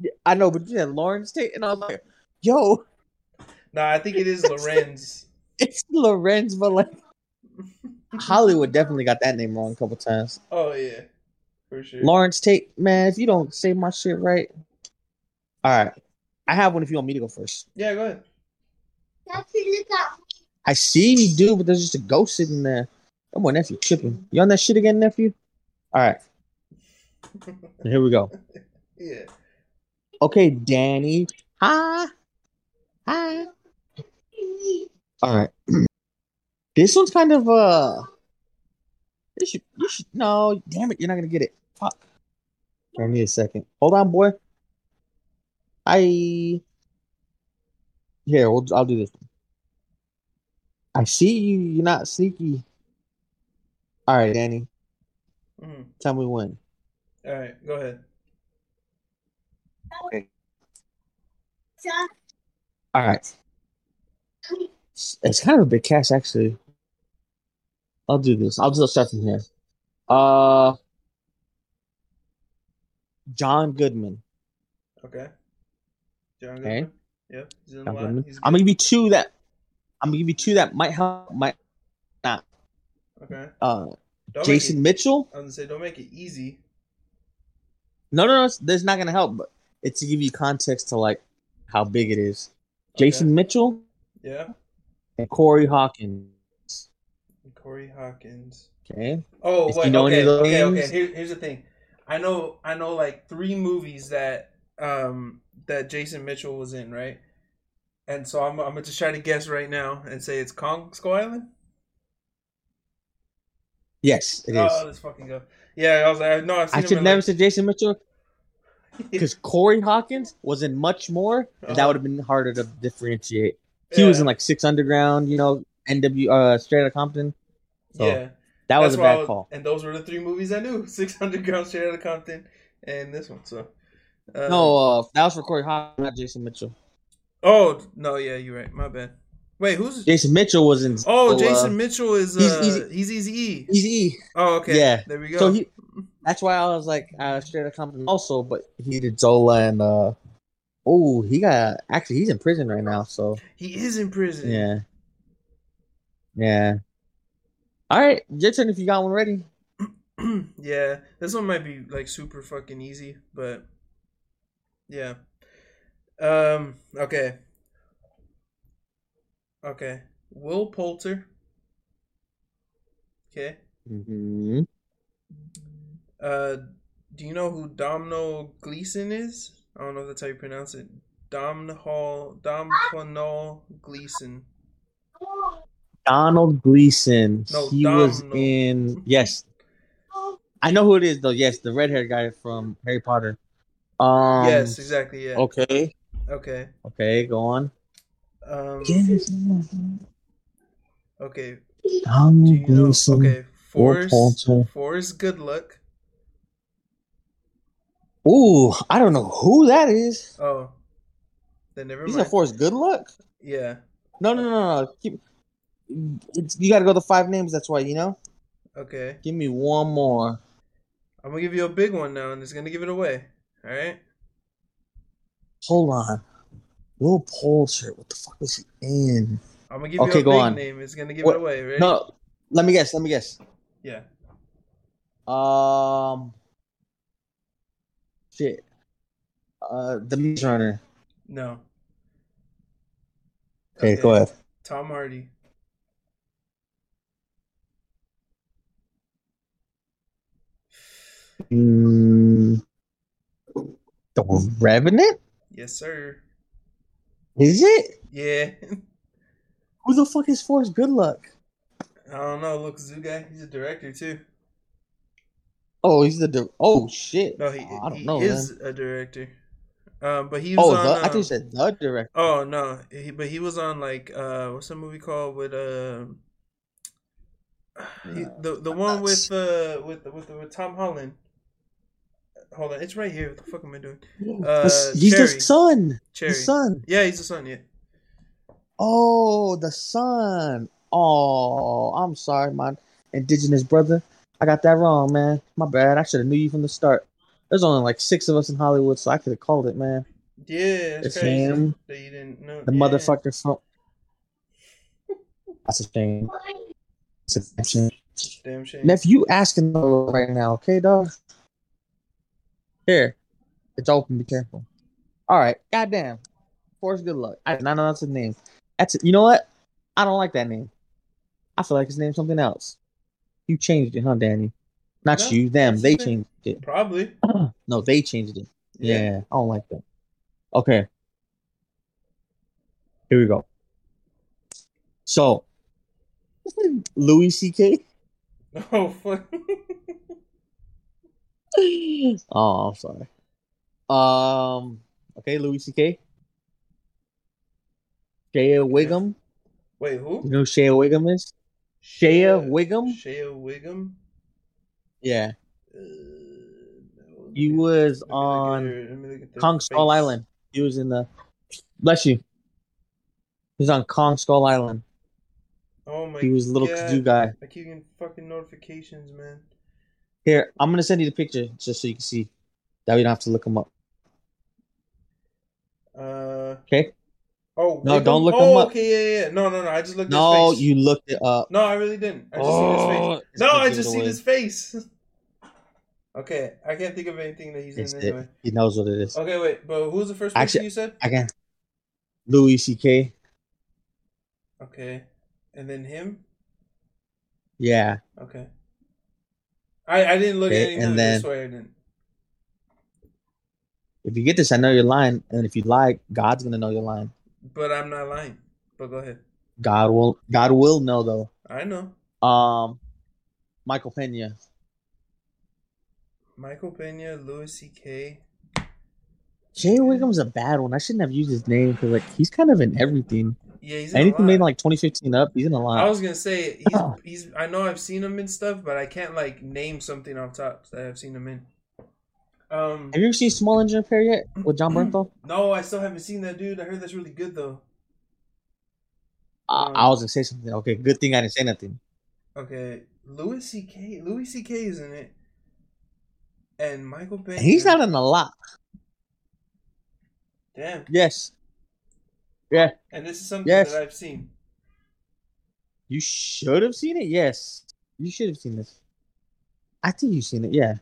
Speaker 1: Yeah, I know, but you said Lawrence Tate, and I was like, "Yo,
Speaker 2: nah i think it is larenz
Speaker 1: it's Lorenz," but like Hollywood definitely got that name wrong a couple times.
Speaker 2: oh yeah for sure
Speaker 1: Lawrence Tate, man, if you don't say my shit right, all right. I have one if you want me to go first.
Speaker 2: yeah go ahead
Speaker 1: I see you do, but there's just a ghost sitting there. Come on, nephew, tripping. You on that shit again, nephew? All right, here we go.
Speaker 2: yeah
Speaker 1: Okay, Danny. Hi. Hi. All right. This one's kind of uh. You should. You should. No, damn it! You're not gonna get it. Fuck. Give me a second. Hold on, boy. I. Here, we'll, I'll do this. I see you. You're not sneaky. All right, Danny.
Speaker 2: Mhm.
Speaker 1: Tell me when.
Speaker 2: All right, go ahead.
Speaker 1: All right. It's- kind of a big cast, actually. I'll do this. I'll just start from here. Uh, John Goodman.
Speaker 2: Okay. John
Speaker 1: Okay.
Speaker 2: Goodman. Yep.
Speaker 1: John Goodman. I'm gonna give you two that. I'm gonna give you two that might help. Might not.
Speaker 2: Okay.
Speaker 1: Uh,
Speaker 2: Don't
Speaker 1: Jason
Speaker 2: Make
Speaker 1: Mitchell.
Speaker 2: I was gonna say, don't make it easy.
Speaker 1: No, no, no. That's not gonna help. But it's to give you context to like how big it is. Jason Mitchell
Speaker 2: Yeah.
Speaker 1: And Corey Hawkins.
Speaker 2: Corey Hawkins.
Speaker 1: Okay.
Speaker 2: Oh
Speaker 1: If you
Speaker 2: wait.
Speaker 1: know
Speaker 2: okay. okay. Okay. Here, here's the thing. I know. I know like three movies that um that Jason Mitchell was in, right? And so I'm I'm gonna just try to guess right now and say it's Kong Skull Island.
Speaker 1: Yes, it is.
Speaker 2: Oh, let's fucking go. Yeah, I was like, no, I've seen
Speaker 1: I should never say Jason Mitchell because Corey Hawkins was in much more, and that
Speaker 2: Uh-huh.
Speaker 1: would have been harder to differentiate. He was in like Six Underground, you know, NW, uh, Straight Outta Compton. So
Speaker 2: yeah.
Speaker 1: that was
Speaker 2: That's
Speaker 1: a bad
Speaker 2: was-
Speaker 1: call.
Speaker 2: And those were the three movies I knew: Six Hundred Ground Straight Outta Compton, and this one. So, uh,
Speaker 1: no, uh, that was for Corey Hawkins, not Jason Mitchell.
Speaker 2: Oh no, yeah, you're right. My bad. Wait, who's?
Speaker 1: Jason Mitchell was in.
Speaker 2: Oh,
Speaker 1: uh,
Speaker 2: Jason Mitchell is
Speaker 1: he's
Speaker 2: uh,
Speaker 1: easy-
Speaker 2: he's Easy E.
Speaker 1: Easy.
Speaker 2: Oh, okay.
Speaker 1: Yeah.
Speaker 2: there we go.
Speaker 1: So he. That's why I was like uh, Straight Outta Compton also, but he did Zola and uh, oh, he got actually he's in prison right now. So
Speaker 2: he is in prison.
Speaker 1: yeah, yeah. All right, your turn if you got one ready.
Speaker 2: yeah, this one might be like super fucking easy, but yeah. Um. Okay. Okay. Will Poulter. Okay.
Speaker 1: Mm-hmm.
Speaker 2: Uh, do you know who Domino Gleeson is? I don't know if that's how you pronounce it. Domhnall Domhnall Gleeson.
Speaker 1: Donald Gleeson.
Speaker 2: No,
Speaker 1: he was
Speaker 2: Domhnall.
Speaker 1: in. Yes, I know who it is though. Yes, the red haired guy from Harry Potter. Um.
Speaker 2: yes, exactly. Yeah.
Speaker 1: Okay.
Speaker 2: Okay.
Speaker 1: Okay. Go on.
Speaker 2: Um. Okay. Do
Speaker 1: Donald
Speaker 2: you know?
Speaker 1: Gleeson.
Speaker 2: Okay. Forrest. Forrest Goodluck.
Speaker 1: Ooh, I don't know who that is.
Speaker 2: Oh. Then never
Speaker 1: He's
Speaker 2: mind.
Speaker 1: a Forrest Goodluck.
Speaker 2: yeah.
Speaker 1: No, no, no, no. Keep, it's, you got to go to five names. That's why you know.
Speaker 2: Okay.
Speaker 1: Give me one more.
Speaker 2: I'm gonna give you a big one now, and it's gonna give it away. All right.
Speaker 1: Hold on. Will Poulter. What the fuck was he in?
Speaker 2: I'm gonna give
Speaker 1: Okay,
Speaker 2: you a
Speaker 1: go
Speaker 2: big
Speaker 1: on.
Speaker 2: name. It's gonna give
Speaker 1: What-
Speaker 2: it away. Ready?
Speaker 1: No, let me guess. Let me guess.
Speaker 2: Yeah.
Speaker 1: Um, shit. Uh, the Maze Runner.
Speaker 2: No.
Speaker 1: Okay, go ahead.
Speaker 2: Tom Hardy.
Speaker 1: Mm, the Revenant.
Speaker 2: Yes, sir.
Speaker 1: Is it?
Speaker 2: Yeah.
Speaker 1: Who the fuck is Forrest Goodluck?
Speaker 2: I don't know. Look, Zoo guy. He's a director too.
Speaker 1: Oh, he's the. Di- oh shit.
Speaker 2: No, he,
Speaker 1: I don't
Speaker 2: he
Speaker 1: know.
Speaker 2: is
Speaker 1: man.
Speaker 2: a director. Um, but he was
Speaker 1: Oh,
Speaker 2: on.
Speaker 1: the, I thought
Speaker 2: um,
Speaker 1: you said the director.
Speaker 2: Oh no, he, but he was on like uh, what's the movie called with uh, he, the the one with uh with with with Tom Holland. Hold on, it's right here. What the fuck am I doing? Uh,
Speaker 1: he's
Speaker 2: Cherry.
Speaker 1: the son.
Speaker 2: Cherry.
Speaker 1: The son.
Speaker 2: Yeah, he's the son. Yeah.
Speaker 1: Oh, the son. Oh, I'm sorry, my indigenous brother. I got that wrong, man. My bad. I should have knew you from the start. There's only like six of us in Hollywood, so I could have called it, man.
Speaker 2: Yeah, it's, crazy
Speaker 1: him.
Speaker 2: that you didn't know.
Speaker 1: The
Speaker 2: yeah.
Speaker 1: motherfucker from. That's a shame. It's a damn shame.
Speaker 2: Damn shame.
Speaker 1: Nephew, you asking right now, okay, dog? Here, it's open. Be careful. All right, goddamn. Forrest, good luck. I did not know that's his name. That's it. You know what? I don't like that name. I feel like his name's something else. You changed it, huh, Danny? Not
Speaker 2: No,
Speaker 1: you, them. They changed it.
Speaker 2: Probably.
Speaker 1: no, they changed it. Yeah, I don't like that. Okay. Here we go. So, Louis C.K.
Speaker 2: Oh fuck.
Speaker 1: oh, I'm sorry. Um. Okay, Louis C.K. Shea Whigham.
Speaker 2: Wait, who?
Speaker 1: You know who Shea Whigham is? Shea Whigham.
Speaker 2: Shea Whigham.
Speaker 1: Yeah,
Speaker 2: Uh, no,
Speaker 1: he was on
Speaker 2: her- let me look at the
Speaker 1: Kong Skull. Island. He was in the. Bless you. He's on Kong Skull Island.
Speaker 2: Oh my
Speaker 1: He was a little
Speaker 2: God.
Speaker 1: kazoo guy.
Speaker 2: I keep getting fucking notifications, man.
Speaker 1: Here, I'm gonna send you the picture just so you can see. That we don't have to look him up.
Speaker 2: Uh
Speaker 1: Okay?
Speaker 2: Oh
Speaker 1: No,
Speaker 2: Whigham?
Speaker 1: don't look
Speaker 2: oh,
Speaker 1: him up.
Speaker 2: Okay, yeah, yeah. No, no, no. I just looked
Speaker 1: No,
Speaker 2: his face.
Speaker 1: you looked it up.
Speaker 2: No, I really didn't. I just seen his
Speaker 1: Oh,
Speaker 2: face. No, I just seen his face. okay, I can't think of anything that he's
Speaker 1: It's
Speaker 2: in
Speaker 1: it.
Speaker 2: anyway.
Speaker 1: He knows what it is.
Speaker 2: Okay, wait, but who was the first person
Speaker 1: Actually-
Speaker 2: you said?
Speaker 1: I can. Louis C.K.
Speaker 2: Okay, and then him.
Speaker 1: Yeah.
Speaker 2: Okay. I I didn't look
Speaker 1: Okay,
Speaker 2: at any
Speaker 1: and
Speaker 2: movies.
Speaker 1: then-
Speaker 2: I swear I didn't.
Speaker 1: If you get this, I know you're lying, and if you lie, God's gonna know you're lying.
Speaker 2: But I'm not lying. But go ahead.
Speaker 1: God will. God will know though.
Speaker 2: I know.
Speaker 1: Um, Michael Pena.
Speaker 2: Michael Pena, Louis C.K.
Speaker 1: Jay Whigham's a bad one. I shouldn't have used his name because like he's kind of in everything.
Speaker 2: Yeah, he's
Speaker 1: Anything made in like 2015 up, he's in a lot.
Speaker 2: I was gonna say he's he's. I know I've seen him in stuff, but I can't like name something off top that I've seen him in. Um,
Speaker 1: Have you ever seen Small Engine Repair yet mm-hmm, with Jon Bernthal? Mm-hmm.
Speaker 2: no, I still haven't seen that dude. I heard that's really good though.
Speaker 1: I, um, I was gonna say something. Okay, good thing I didn't say nothing.
Speaker 2: Okay, Louis C.K. Louis C.K. is in it, and Michael.
Speaker 1: And he's not in a lot.
Speaker 2: Damn,
Speaker 1: Yes. Yeah.
Speaker 2: and this is something
Speaker 1: Yes.
Speaker 2: that I've seen.
Speaker 1: You should have seen it. Yes, you should have seen this. I think you've seen it. Yeah,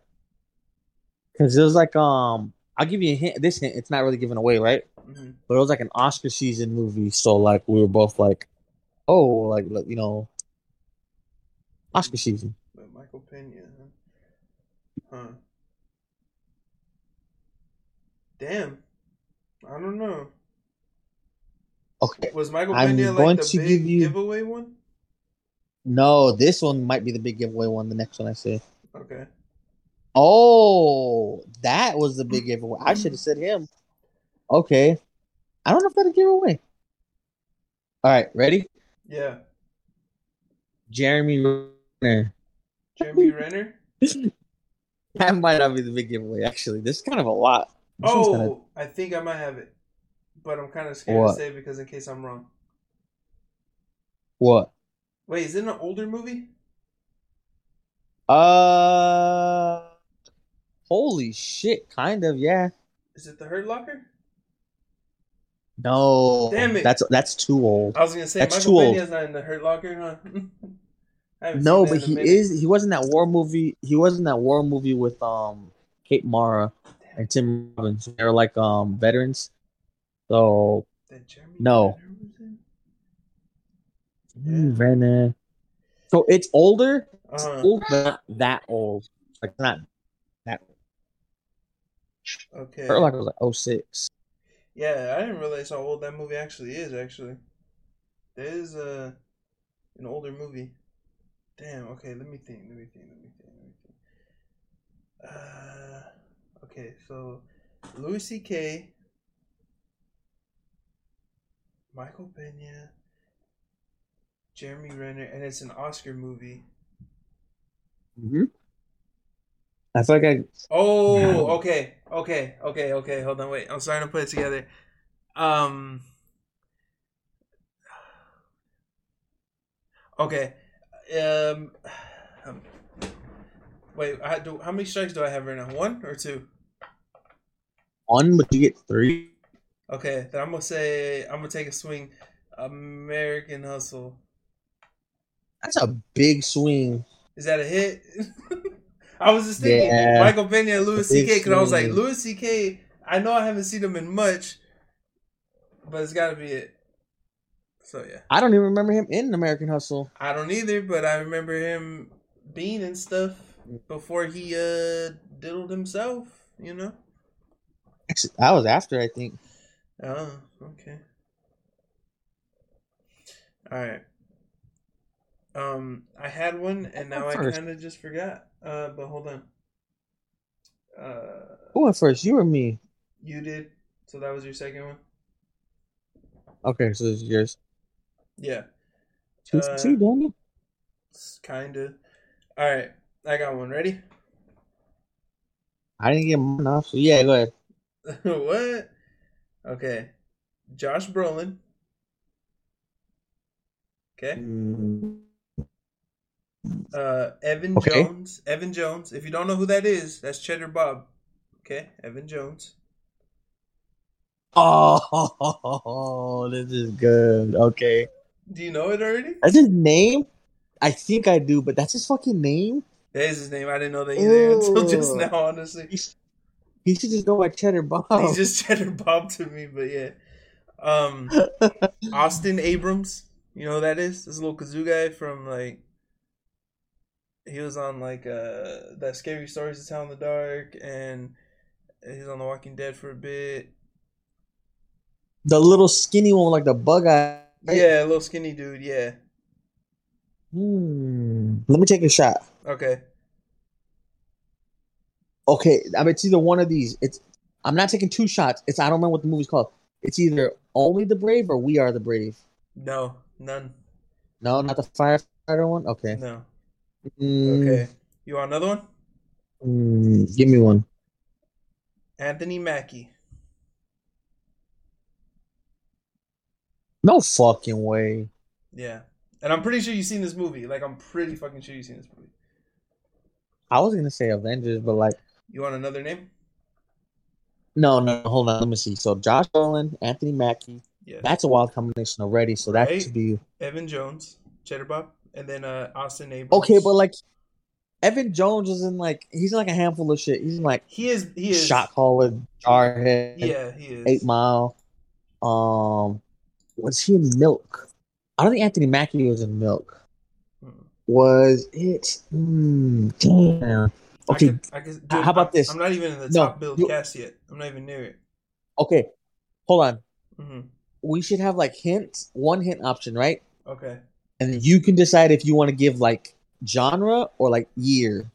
Speaker 1: because it was like um, I'll give you a hint. This hint, it's not really given away, right?
Speaker 2: hmm
Speaker 1: But it was like an Oscar season movie, so like we were both like, oh, like like, you know, Oscar season.
Speaker 2: But Michael Pena. Huh? Huh. Damn. I don't know.
Speaker 1: Okay,
Speaker 2: Was Michael
Speaker 1: I'm
Speaker 2: Pena
Speaker 1: going
Speaker 2: like the big
Speaker 1: you-
Speaker 2: giveaway one?
Speaker 1: no, this one might be the big giveaway one. The next one I say.
Speaker 2: Okay.
Speaker 1: Oh, that was the big giveaway. I should have said him. Okay, I don't know if that's a giveaway. All right, ready?
Speaker 2: Yeah.
Speaker 1: Jeremy Renner.
Speaker 2: Jeremy Renner.
Speaker 1: That might not be the big giveaway. Actually, this is kind of a lot. This
Speaker 2: Oh,
Speaker 1: kinda-
Speaker 2: I think I might have it, but I'm kind of scared
Speaker 1: What?
Speaker 2: to say because in case I'm wrong.
Speaker 1: what?
Speaker 2: Wait, is it an older movie?
Speaker 1: Uh, holy shit! Kind of, yeah.
Speaker 2: Is it The Hurt Locker?
Speaker 1: No,
Speaker 2: Damn it.
Speaker 1: That's that's too old.
Speaker 2: I was gonna say
Speaker 1: That's
Speaker 2: Michael
Speaker 1: too old.
Speaker 2: Not in The Hurt Locker, huh?
Speaker 1: No, but he
Speaker 2: minute.
Speaker 1: is. He was in that war movie. He was in that war movie with um Kate Mara and Tim Robbins. They're like um veterans. So No.
Speaker 2: Renner was in?
Speaker 1: Renner. So it's older,
Speaker 2: Uh-huh.
Speaker 1: old, but not that old. Like not.
Speaker 2: Okay.
Speaker 1: Hurt was like 06.
Speaker 2: Yeah, I didn't realize how old that movie actually is. Actually, that is uh, an older movie. Damn. Okay, let me think. Let me think. Let me think. Let me think. Uh, okay, so Louis C.K., Michael Pena, Jeremy Renner, and it's an Oscar movie.
Speaker 1: Mm-hmm. I feel like I
Speaker 2: Oh,
Speaker 1: No.
Speaker 2: okay, okay, okay, okay. Hold on, wait. I'm starting to put it together. Um. Okay. Um. um, Wait. I do. How many strikes do I have right now? One or two?
Speaker 1: one, but you get three.
Speaker 2: Okay. Then I'm gonna say I'm gonna take a swing. American Hustle.
Speaker 1: That's a big swing.
Speaker 2: Is that a hit? I was just thinking
Speaker 1: Yeah.
Speaker 2: Michael Pena and Louis C.K. because I was like
Speaker 1: swing.
Speaker 2: Louis C.K. I know I haven't seen him in much, but it's got to be it. So yeah,
Speaker 1: I don't even remember him in American Hustle.
Speaker 2: I don't either, but I remember him being and stuff before he uh diddled himself. You know.
Speaker 1: Actually, that was after I think.
Speaker 2: Oh, okay. All right. Um, I had one and now I kind of just forgot. Uh, but hold on. Uh,
Speaker 1: Who went first? You or me?
Speaker 2: you did. So that was your second one.
Speaker 1: Okay, so this is yours.
Speaker 2: Yeah.
Speaker 1: Two
Speaker 2: Uh,
Speaker 1: two, Daniel.
Speaker 2: Kinda. All right, I got one. Ready?
Speaker 1: I didn't get mine off, so yeah, go ahead.
Speaker 2: what? Okay. Josh Brolin. Okay.
Speaker 1: Mm,
Speaker 2: Uh, Evan
Speaker 1: Okay.
Speaker 2: Jones. Evan Jones. If you don't know who that is, that's Cheddar Bob. Okay, Evan Jones.
Speaker 1: Oh, this is good. Okay,
Speaker 2: Do you know it already?
Speaker 1: that's his name. I think I do, but that's his fucking name.
Speaker 2: That is his name. I didn't know that either until just now. Honestly,
Speaker 1: he should just go by Cheddar Bob.
Speaker 2: he's just Cheddar Bob to me. But yeah, um, Austin Abrams. You know who that is? This little kazoo guy from like. He was on like uh that scary stories to tell in the dark, and he's on The Walking Dead for a bit.
Speaker 1: the little skinny one, like the bug eye.
Speaker 2: Yeah, little skinny dude. Yeah.
Speaker 1: Hmm. Let me take a shot.
Speaker 2: Okay.
Speaker 1: Okay, I mean, it's either one of these. It's I'm not taking two shots. It's I don't remember what the movie's called. It's either Only the Brave or We Are the Brave.
Speaker 2: No, none.
Speaker 1: No, not the firefighter one. Okay.
Speaker 2: No.
Speaker 1: Mm,
Speaker 2: Okay. You want another one?
Speaker 1: mm, give me one.
Speaker 2: Anthony Mackie.
Speaker 1: No fucking way.
Speaker 2: Yeah. And I'm pretty sure you've seen this movie. Like, I'm pretty fucking sure you've seen this movie.
Speaker 1: I was gonna say Avengers, but like,
Speaker 2: You want another name?
Speaker 1: no, no. Hold on, let me see. So Josh Brolin, Anthony Mackie.
Speaker 2: Yeah.
Speaker 1: That's a wild combination already. So that
Speaker 2: Right.
Speaker 1: should be
Speaker 2: Evan Jones, Cheddar Bob, and then uh, Austin Abrams.
Speaker 1: okay. But like, Evan Jones is in like he's in like a handful of shit. He's in like
Speaker 2: he is. He is.
Speaker 1: Shot Caller, Jarhead,
Speaker 2: Yeah, he is.
Speaker 1: Eight Mile. Um, was he in Milk? I don't think Anthony Mackie was in Milk.
Speaker 2: Mm.
Speaker 1: Was it? Mm, damn. Okay,
Speaker 2: I could, I could, dude,
Speaker 1: how about this?
Speaker 2: I'm not even in the
Speaker 1: No,
Speaker 2: top billed
Speaker 1: you-
Speaker 2: cast yet. I'm not even near it.
Speaker 1: okay. Hold on.
Speaker 2: hmm
Speaker 1: We should have like hints, one hint option, right?
Speaker 2: Okay.
Speaker 1: And you can decide if you want to give like genre or like year.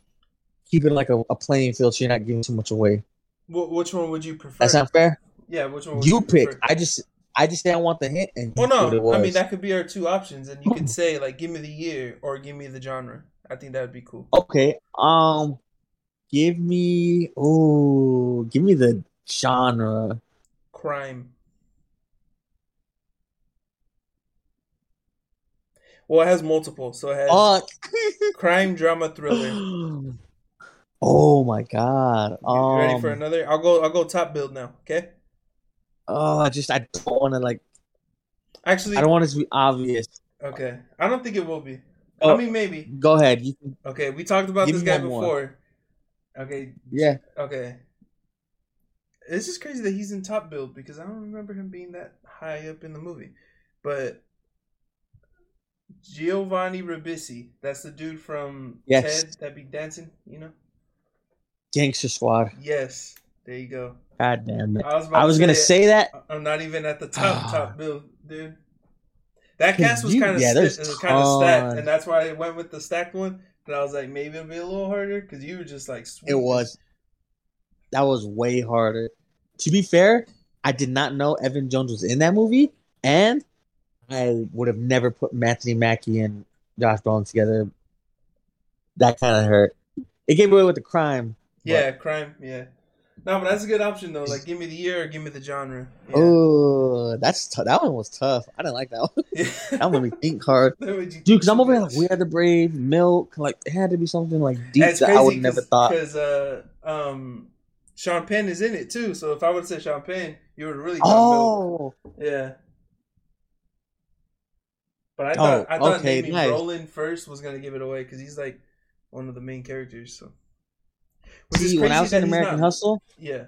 Speaker 1: Keep it like a, a playing field so you're not giving too much away.
Speaker 2: Wh- which one would you prefer?
Speaker 1: That's not fair.
Speaker 2: yeah, which one would
Speaker 1: You
Speaker 2: you,
Speaker 1: pick.
Speaker 2: prefer?
Speaker 1: I just I just say I want the hint and
Speaker 2: Well,
Speaker 1: you what it
Speaker 2: no, I mean that could be our two options, and you could say like, "Give me the year" or "Give me the genre." I think that would be cool.
Speaker 1: Okay. Um give me oh give me the genre.
Speaker 2: Crime. Well, it has multiple, so it has
Speaker 1: Fuck.
Speaker 2: crime, drama, thriller.
Speaker 1: oh my god.
Speaker 2: You
Speaker 1: Um,
Speaker 2: ready for another? I'll go. I'll go top billed now. Okay.
Speaker 1: Oh, I just I don't want to like
Speaker 2: Actually,
Speaker 1: I don't want it to be obvious.
Speaker 2: okay. I don't think it will be.
Speaker 1: Oh.
Speaker 2: I mean, maybe.
Speaker 1: Go ahead. You can,
Speaker 2: Okay, we talked about this guy
Speaker 1: one more.
Speaker 2: before. Okay,
Speaker 1: yeah.
Speaker 2: okay. It's just crazy that he's in top billed because I don't remember him being that high up in the movie. But Giovanni Ribisi, that's the dude from
Speaker 1: Yes.
Speaker 2: Ted that be dancing, you know?
Speaker 1: Gangster Squad.
Speaker 2: Yes. There you go.
Speaker 1: God damn it.
Speaker 2: I was
Speaker 1: I was
Speaker 2: to
Speaker 1: gonna say that.
Speaker 2: I'm not even at the top
Speaker 1: Ah.
Speaker 2: top billed, dude. That cast was kind of
Speaker 1: yeah, there's
Speaker 2: kind of stacked, and that's why I went with the stacked one. But I was like, maybe it'll be a little harder because you were just like,
Speaker 1: It was. That was way harder. To be fair, I did not know Evan Jones was in that movie, and I would have never put Anthony Mackie and Josh Brolin together. That kind of hurt. It gave away with the crime. but-
Speaker 2: Yeah, crime. Yeah. No, but that's a good option though. Like, give me the year or give me the genre. Yeah.
Speaker 1: Oh, that's t- that one was tough. I didn't like that one. that one made me think hard,
Speaker 2: That made you
Speaker 1: dude. Because I'm over here like We had the Brave, Milk. Like it had to be something like deep
Speaker 2: That's
Speaker 1: that I would never thought.
Speaker 2: because uh, um, Sean Penn is in it too. So if I would have said Sean Penn, you would really.
Speaker 1: Oh,
Speaker 2: Yeah. But I thought
Speaker 1: Oh,
Speaker 2: I thought
Speaker 1: okay,
Speaker 2: naming
Speaker 1: nice.
Speaker 2: Roland first was gonna give it away because he's like one of the main characters. So. Which
Speaker 1: see, when I was in American
Speaker 2: not-
Speaker 1: Hustle,
Speaker 2: Yeah,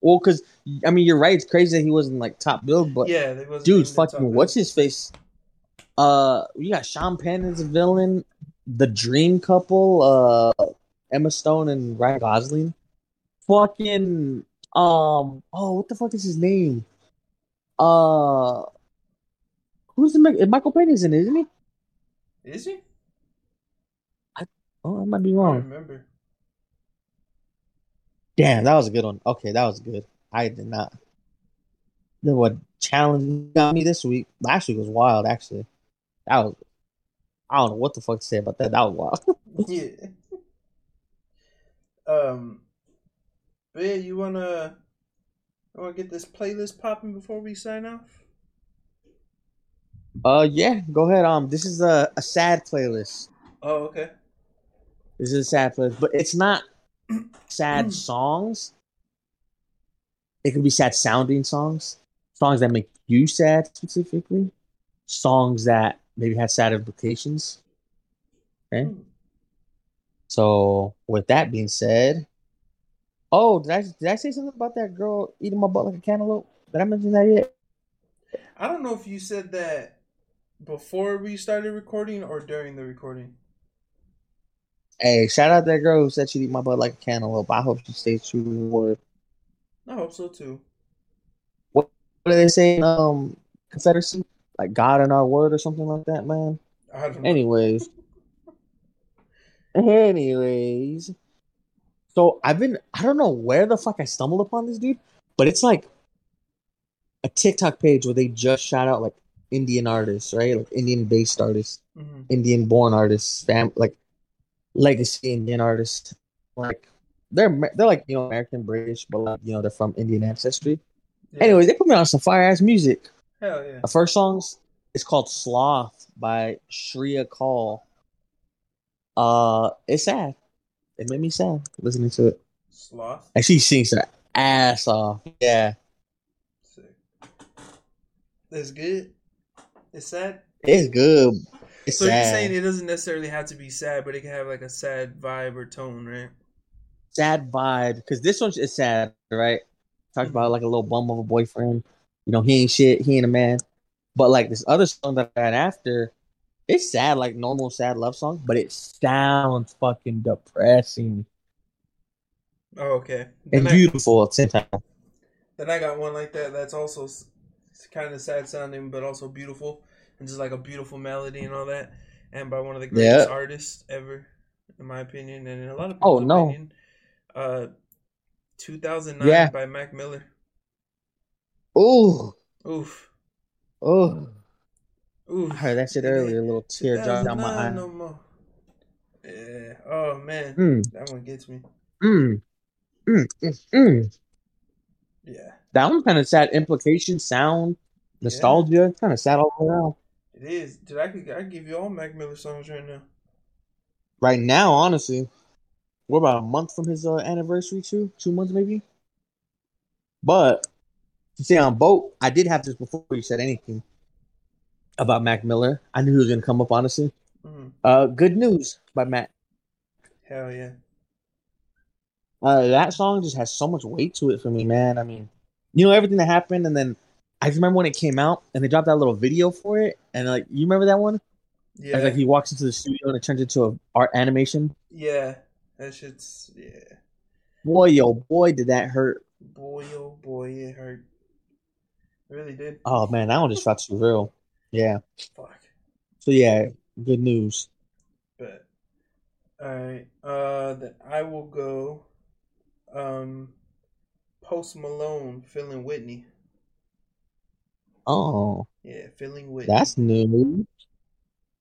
Speaker 1: well, because I mean, you're right. It's crazy that he wasn't like top billed, but
Speaker 2: yeah, they
Speaker 1: dude, fucking what's his face? Uh, you got Sean Penn as a villain, the Dream Couple, uh, Emma Stone and Ryan Gosling. Fucking um, oh, what the fuck is his name? Uh, who's the Mi- Michael Pena is in, it, isn't he?
Speaker 2: Is he?
Speaker 1: Oh, I might be
Speaker 2: I don't
Speaker 1: wrong.
Speaker 2: remember.
Speaker 1: Damn, that was a good one. Okay, that was good. I did not. Then what challenge got me this week? Last week was wild, actually. That was. I don't know what the fuck to say about that. That was wild.
Speaker 2: yeah. Um. But yeah, you wanna, you wanna get this playlist popping before we sign off?
Speaker 1: Uh, yeah, go ahead. Um, this is a, a sad playlist.
Speaker 2: Oh, okay.
Speaker 1: This is a sad playlist, but it's not sad songs. It could be sad sounding songs, songs that make you sad specifically, songs that maybe have sad implications. Okay. So, with that being said, oh, did I did I say something about that girl eating my butt like a cantaloupe? Did I mention that yet?
Speaker 2: I don't know if you said that before we started recording or during the recording.
Speaker 1: Hey, shout out that girl who said she'd eat my butt like a cantaloupe. I hope she stays true to her word.
Speaker 2: I hope so too.
Speaker 1: What what do they saying? um Confederacy? Like God in our word or something like that, man.
Speaker 2: I don't know.
Speaker 1: Anyways. Anyways. So I've been I don't know where the fuck I stumbled upon this dude, but it's like a TikTok page where they just shout out like Indian artists, right? Like Indian based artists,
Speaker 2: Mhm.
Speaker 1: Indian born artists, fam like legacy Indian artists. Like they're they're like, you know, American British, but like, you know, they're from Indian ancestry.
Speaker 2: Yeah.
Speaker 1: Anyways, they put me on some fire ass music.
Speaker 2: hell yeah.
Speaker 1: The first song's it's called Sloth by Shreya Call. Uh it's sad. It made me sad listening to it.
Speaker 2: Sloth.
Speaker 1: And she sings her ass off. Yeah.
Speaker 2: Sick. That's good. It's sad.
Speaker 1: It's good. It's
Speaker 2: So
Speaker 1: sad.
Speaker 2: you're saying it doesn't necessarily have to be sad, but it can have like a sad vibe or tone, right?
Speaker 1: sad vibe. Because this one is sad, right? Talk mm-hmm. about like a little bum of a boyfriend. You know, he ain't shit, he ain't a man. But like this other song that I had after, it's sad, like normal sad love song, but it sounds fucking depressing
Speaker 2: Oh, okay.
Speaker 1: and
Speaker 2: I,
Speaker 1: beautiful at the same time.
Speaker 2: then I got one like that. That's also kind of sad sounding, but also beautiful, and just like a beautiful melody and all that. And by one of the greatest
Speaker 1: Yeah.
Speaker 2: artists ever, in my opinion, and in a lot of people's
Speaker 1: Oh, no.
Speaker 2: opinion. Uh, 2009
Speaker 1: Yeah.
Speaker 2: by Mac Miller.
Speaker 1: Ooh,
Speaker 2: Oof.
Speaker 1: oh,
Speaker 2: Oof.
Speaker 1: I heard that shit
Speaker 2: It
Speaker 1: earlier. A little tear dropped down my
Speaker 2: 2009
Speaker 1: eye.
Speaker 2: No more. Yeah. Oh man,
Speaker 1: Mm,
Speaker 2: that one gets me.
Speaker 1: mm, mm, mm, mm.
Speaker 2: Yeah,
Speaker 1: That one kind of sad. Implication, sound, nostalgia, kind of sad all around.
Speaker 2: it is. Dude, I could I could give you all Mac Miller songs right now.
Speaker 1: Right now, honestly, we're about a month from his uh, anniversary, too. Two months, maybe. But to stay on boat, I did have this before you said anything about Mac Miller. I knew he was gonna come up, honestly.
Speaker 2: hmm
Speaker 1: Uh, good news by Mac.
Speaker 2: Hell yeah.
Speaker 1: Uh, that song just has so much weight to it for me, man. I mean, you know everything that happened, and then I just remember when it came out, and they dropped that little video for it, and like you remember that one?
Speaker 2: Yeah.
Speaker 1: Like he walks into the studio and it turns into a art animation.
Speaker 2: Yeah, that shit's yeah.
Speaker 1: Boy, yo, boy, did that hurt.
Speaker 2: Boy, oh boy, it hurt. It really did.
Speaker 1: Oh man, that one just felt too real. Yeah.
Speaker 2: Fuck.
Speaker 1: So yeah, good news.
Speaker 2: But all right. Uh, then I will go. Um, Post Malone, feeling Whitney.
Speaker 1: Oh,
Speaker 2: Yeah, feeling Whitney.
Speaker 1: that's new.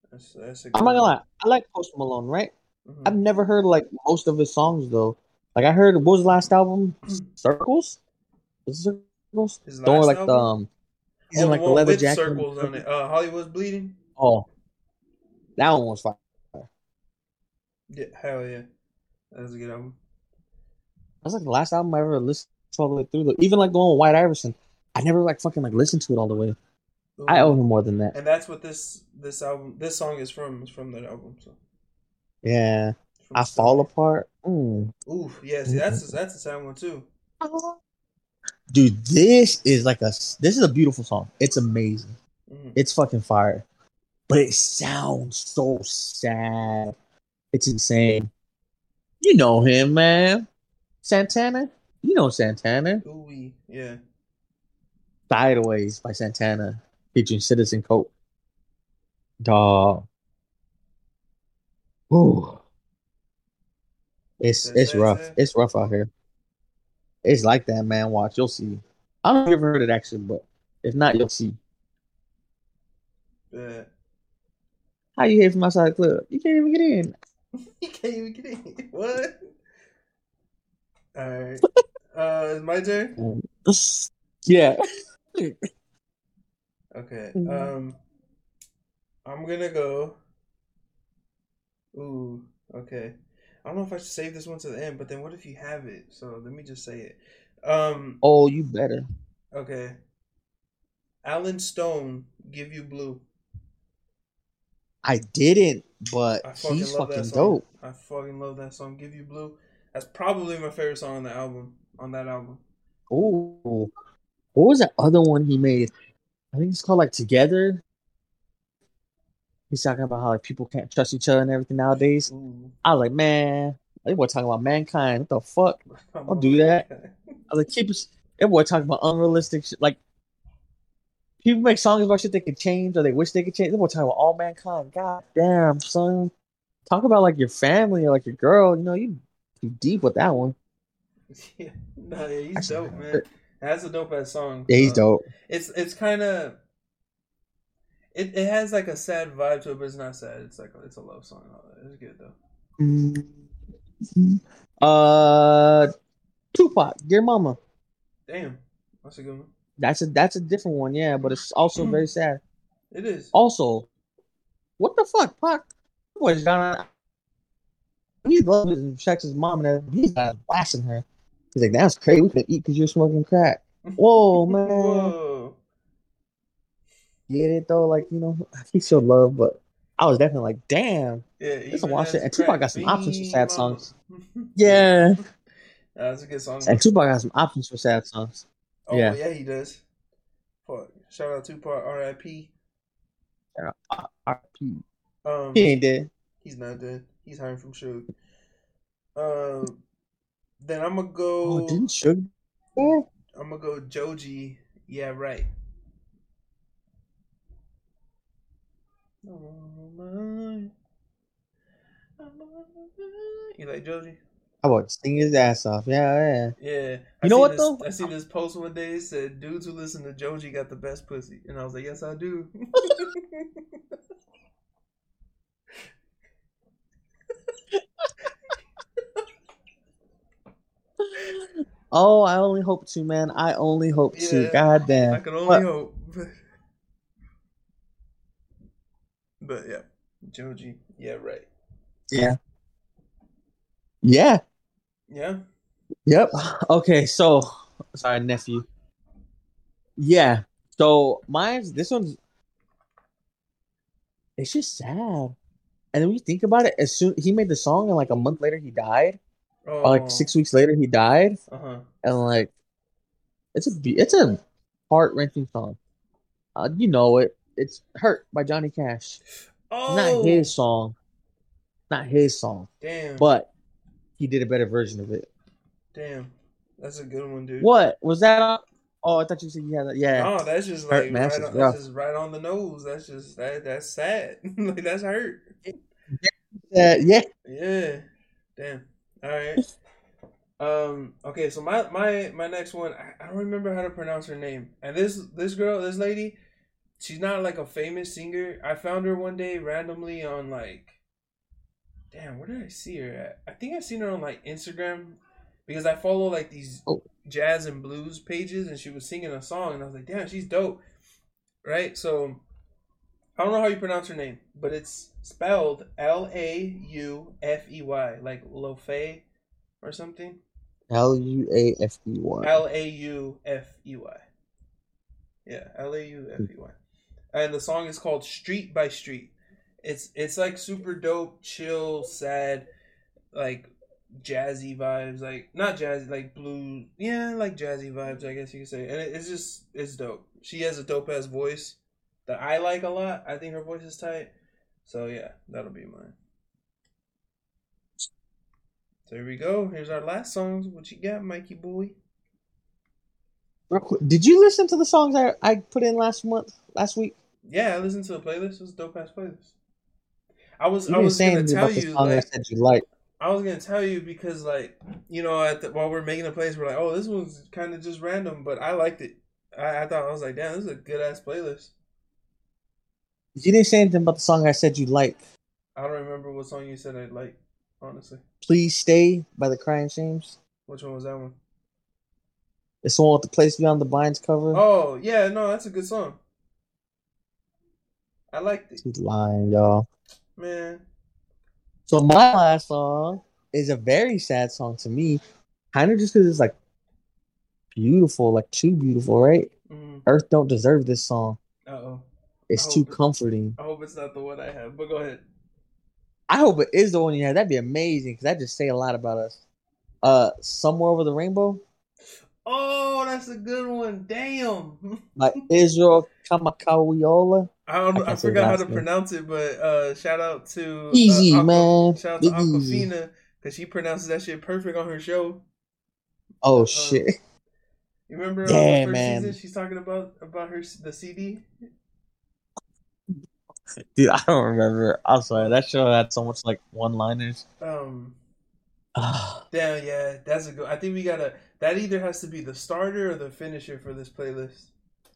Speaker 2: that's, that's a
Speaker 1: I'm not gonna lie, I like Post Malone, right?
Speaker 2: Mhm.
Speaker 1: I've never heard like most of his songs though. Like I heard what was the last album? Circles? Was it Circles?
Speaker 2: His last
Speaker 1: like
Speaker 2: album?
Speaker 1: the um he's
Speaker 2: Oh,
Speaker 1: in like the leather jacket.
Speaker 2: circles on it. Uh, Hollywood's bleeding.
Speaker 1: Oh. That one was fire.
Speaker 2: Yeah, hell yeah, that was a good album.
Speaker 1: That's like the last album I ever listened to all the way through. Though. Even like the one with White Iverson. I never like fucking like listened to it all the way. I
Speaker 2: Ooh.
Speaker 1: owe him more than that.
Speaker 2: And that's what this this album, this song is from. Is from that album. So
Speaker 1: Yeah. I
Speaker 2: Star.
Speaker 1: fall apart. Mm.
Speaker 2: Oof, yeah. See, that's a, that's a sad one too.
Speaker 1: Dude, this is like a this is a beautiful song. It's amazing.
Speaker 2: Mhm.
Speaker 1: It's fucking fire. But it sounds so sad. It's insane. You know him, man. Santana? You know Santana.
Speaker 2: Ooh yeah.
Speaker 1: Sideways by Santana. Featuring Citizen Cope. Dog. Ooh. It's
Speaker 2: That's
Speaker 1: it's
Speaker 2: sad,
Speaker 1: rough.
Speaker 2: sad.
Speaker 1: It's rough out here. It's like that, man. Watch, you'll see. I don't know if you've ever heard it actually, but if not, you'll see.
Speaker 2: But
Speaker 1: How you hear from outside the club? You can't even get in.
Speaker 2: you can't even get in. What? All right. Uh, it's my turn.
Speaker 1: Yeah.
Speaker 2: Okay.
Speaker 1: Mhm.
Speaker 2: Um, I'm gonna go. Ooh. Okay. I don't know if I should save this one to the end, but then what if you have it? So let me just say it. Um.
Speaker 1: Oh, you better.
Speaker 2: Okay. Alan Stone, give you blue.
Speaker 1: I didn't, but
Speaker 2: I fucking
Speaker 1: he's
Speaker 2: love that
Speaker 1: fucking
Speaker 2: song.
Speaker 1: dope.
Speaker 2: I fucking love that song. Give you blue. That's probably my favorite song on the album. On that album.
Speaker 1: Ooh. What was that other one he made? I think it's called like Together. He's talking about how like people can't trust each other and everything nowadays.
Speaker 2: Ooh.
Speaker 1: I was like, man, they were talking about mankind. What the fuck? Don't do that. I was like, keep us. Everyone talking about unrealistic shit. Like, people make songs about shit they could change or they wish they could change. They were talking about all mankind. God damn, son. Talk about like your family or like your girl. You know, you you deep with that one.
Speaker 2: yeah. No, yeah, he's
Speaker 1: Actually,
Speaker 2: dope, man. That's a dope ass song.
Speaker 1: Yeah, he's
Speaker 2: Uh,
Speaker 1: dope.
Speaker 2: It's it's kind of it, it has like a sad vibe to it, but it's not sad. It's like it's a love song. and all that. It's good though.
Speaker 1: Uh, Tupac, Dear Mama.
Speaker 2: Damn, that's a good one.
Speaker 1: That's a that's a different one, yeah, but it's also very sad.
Speaker 2: It is.
Speaker 1: Also, what the fuck, Pac? Boy's down. He loves it checks his mom and he's not blasting her. He's like, "That's crazy. We could eat because you're smoking crack." Whoa, man.
Speaker 2: Whoa.
Speaker 1: Get it though? Like you know, he showed love, but I was definitely like, "Damn."
Speaker 2: Yeah,
Speaker 1: Let's watch it. And Tupac got some options for sad songs. Yeah,
Speaker 2: that's a good song.
Speaker 1: and Tupac got some options for sad songs.
Speaker 2: oh
Speaker 1: yeah.
Speaker 2: yeah. he does. Fuck. Shout out Tupac, R.I.P.
Speaker 1: RP.
Speaker 2: Um,
Speaker 1: He ain't dead.
Speaker 2: he's not dead. He's hiring from Suge. Um, then I'm gonna go.
Speaker 1: Oh,
Speaker 2: go.
Speaker 1: didn't? Yeah.
Speaker 2: I'm gonna go Joji. Yeah, right. You like Joji?
Speaker 1: I about to sing his ass off. Yeah, yeah.
Speaker 2: Yeah.
Speaker 1: You know what,
Speaker 2: this,
Speaker 1: though?
Speaker 2: I seen this post one day. It said dudes who listen to Joji got the best pussy, and I was like, yes, I do.
Speaker 1: Oh, I only hope to, man. I only hope to.
Speaker 2: Yeah.
Speaker 1: God
Speaker 2: I can only
Speaker 1: What?
Speaker 2: hope. But yeah, Joji. Yeah, right.
Speaker 1: Yeah. Yeah.
Speaker 2: Yeah.
Speaker 1: Yep. Okay, so sorry, nephew. Yeah. So mine's this one's it's just sad. And then when you think about it, as soon he made the song and like a month later he died.
Speaker 2: Oh,
Speaker 1: like six weeks later he died.
Speaker 2: Uh huh.
Speaker 1: And like it's a it's a heart wrenching song. Uh, you know it. It's Hurt by Johnny Cash.
Speaker 2: Oh,
Speaker 1: Not his song. Not his song.
Speaker 2: Damn.
Speaker 1: But he did a better version of it.
Speaker 2: Damn. That's a good one, dude.
Speaker 1: What? Was that on- Oh, I thought you said you had that. Yeah.
Speaker 2: No, that's just
Speaker 1: Hurt
Speaker 2: like right on,
Speaker 1: yeah.
Speaker 2: that's just right on the nose. That's just that that's sad. like that's hurt.
Speaker 1: Yeah, yeah.
Speaker 2: Yeah. Damn. All right. Um. Okay. So my my my next one. I, I don't remember how to pronounce her name. And this this girl, this lady, she's not like a famous singer. I found her one day randomly on like. Damn, where did I see her at? I think I've seen her on like Instagram because I follow like these
Speaker 1: Oh.
Speaker 2: jazz and blues pages, and she was singing a song, and I was like, damn, she's dope, right? So I don't know how you pronounce her name, but it's spelled L A U F E Y, like Lofay or something.
Speaker 1: L U A F E Y.
Speaker 2: L A U F E Y. Yeah, L A U F E Y. And the song is called Street by Street. It's it's like super dope, chill, sad, like jazzy vibes, like not jazzy, like blue, yeah, like jazzy vibes, I guess you could say. And it, it's just it's dope. She has a dope ass voice that I like a lot. I think her voice is tight. So yeah, that'll be mine. So here we go. Here's our last songs. What you got, Mikey boy?
Speaker 1: Real quick, Did you listen to the songs I, I put in last month, last week?
Speaker 2: Yeah, I listened to the playlist. It was a dope ass playlist. I was
Speaker 1: You
Speaker 2: I was gonna tell you
Speaker 1: I
Speaker 2: like,
Speaker 1: you like.
Speaker 2: I was gonna tell you because like you know at the, while we're making a playlist we're like oh this one's kind of just random but I liked it. I, I thought I was like damn this is a good ass playlist.
Speaker 1: You didn't say anything about the song I said you like.
Speaker 2: I don't remember what song you said I like honestly.
Speaker 1: Please Stay by the Crying Shames.
Speaker 2: Which one was that one?
Speaker 1: It's the one with the Place Beyond the Blinds cover.
Speaker 2: Oh yeah no that's a good song. I liked it
Speaker 1: He's lying, y'all.
Speaker 2: man.
Speaker 1: So my last song is a very sad song to me, kind of just because it's like beautiful, like too beautiful, right?
Speaker 2: Mm,
Speaker 1: Earth don't deserve this song.
Speaker 2: uh oh.
Speaker 1: It's too comforting.
Speaker 2: I hope it's not the one I have. But go ahead.
Speaker 1: I hope it is the one you have. That'd be amazing because that just say a lot about us. Uh, somewhere over the rainbow
Speaker 2: Oh, that's a good one. Damn.
Speaker 1: by Israel Kamakawiola.
Speaker 2: I don't.
Speaker 1: I
Speaker 2: I, forgot how to
Speaker 1: name.
Speaker 2: pronounce it, but uh, shout out to
Speaker 1: Easy,
Speaker 2: uh,
Speaker 1: man.
Speaker 2: Shout out to
Speaker 1: easy.
Speaker 2: Awkwafina because she pronounces that shit perfect on her show.
Speaker 1: Oh shit!
Speaker 2: You remember
Speaker 1: Yeah,
Speaker 2: the first
Speaker 1: man.
Speaker 2: season she's talking about about her the CD.
Speaker 1: Dude, I don't remember. I'm sorry. That show had so much like one-liners.
Speaker 2: Um, damn, yeah, that's a good. I think we gotta. That either has to be the starter or the finisher for this playlist.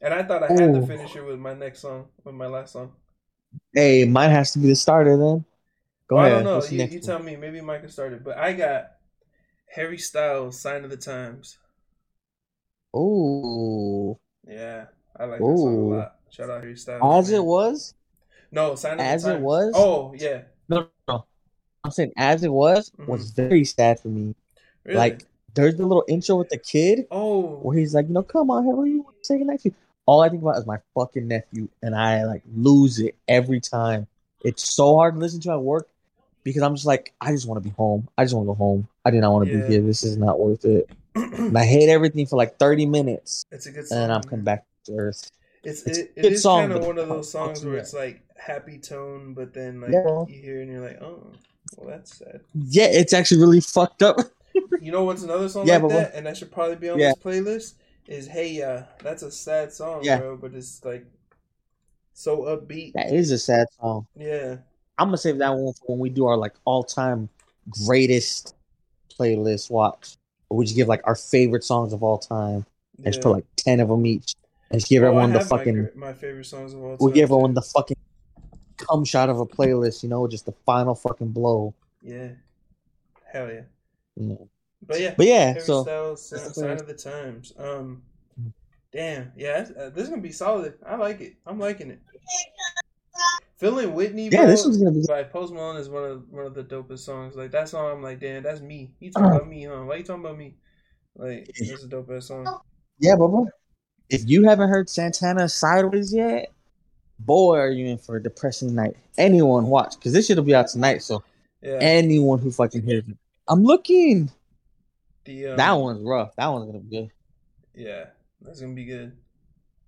Speaker 2: And I thought I had the
Speaker 1: Ooh.
Speaker 2: finisher with my next song, with my last song.
Speaker 1: hey, mine has to be the starter then. Go
Speaker 2: Well,
Speaker 1: ahead.
Speaker 2: I don't know. You, you tell me. Maybe Micah started, but I got Harry Styles, "Sign of the Times."
Speaker 1: Oh.
Speaker 2: Yeah, I like that song a lot. Shout out Harry Styles.
Speaker 1: as
Speaker 2: man.
Speaker 1: it was.
Speaker 2: No, "Sign of
Speaker 1: As
Speaker 2: the
Speaker 1: it
Speaker 2: Times.
Speaker 1: was?
Speaker 2: Oh yeah,
Speaker 1: No, no, I'm saying as it was mm-hmm. was very sad for me.
Speaker 2: really?
Speaker 1: Like there's the little intro with the kid
Speaker 2: oh,
Speaker 1: where he's like, you know, come on, Harry, you say goodnight to you. All I think about is my fucking nephew, and I like lose it every time. It's so hard to listen to at work because I'm just like, I just want to be home. I just want to go home. I do not want to
Speaker 2: Yeah.
Speaker 1: be here. This is not worth it. And I hate everything for like 30 minutes,
Speaker 2: it's a good song.
Speaker 1: and then I'm coming back to earth.
Speaker 2: It's
Speaker 1: It's a
Speaker 2: it, it
Speaker 1: good
Speaker 2: is
Speaker 1: song,
Speaker 2: kind of one of those songs where it's like happy tone, but then like
Speaker 1: Yeah.
Speaker 2: you hear and you're like, oh, well that's sad.
Speaker 1: Yeah, it's actually really fucked up.
Speaker 2: You know what's another song
Speaker 1: Yeah,
Speaker 2: like
Speaker 1: but
Speaker 2: that, and that should probably be on
Speaker 1: Yeah.
Speaker 2: this playlist? Is Hey Ya. That's a sad song,
Speaker 1: Yeah.
Speaker 2: bro, but it's like so upbeat.
Speaker 1: That is a sad song.
Speaker 2: Yeah,
Speaker 1: I'm gonna save that one for when we do our like all time greatest playlist watch. We just give like our favorite songs of all time and just put like ten of them each, and just give
Speaker 2: Oh,
Speaker 1: everyone the
Speaker 2: my
Speaker 1: fucking.
Speaker 2: gr- my, favorite songs of all time.
Speaker 1: We give everyone the fucking cum shot of a playlist. You know, just the final fucking blow.
Speaker 2: Yeah, hell yeah.
Speaker 1: Know.
Speaker 2: But yeah,
Speaker 1: But yeah,
Speaker 2: Harry
Speaker 1: so
Speaker 2: Styles, sign, of the times. Um, damn, yeah, uh, this is gonna be solid. I like it. I'm liking it. Feeling Whitney,
Speaker 1: yeah,
Speaker 2: bro,
Speaker 1: this one's gonna be.
Speaker 2: by Post Malone is one of one of the dopest songs. Like that song, I'm like, damn, that's me. You talking about me, huh? Why you talking about me? Like, that's a dope ass song.
Speaker 1: Yeah, Bubba. If you haven't heard Santana Sideways yet, boy, are you in for a depressing night. Anyone watch because this shit will be out tonight. So
Speaker 2: Yeah,
Speaker 1: anyone who fucking hears it, I'm looking.
Speaker 2: the um,
Speaker 1: that one's rough. That one's gonna be good.
Speaker 2: Yeah, that's gonna be good.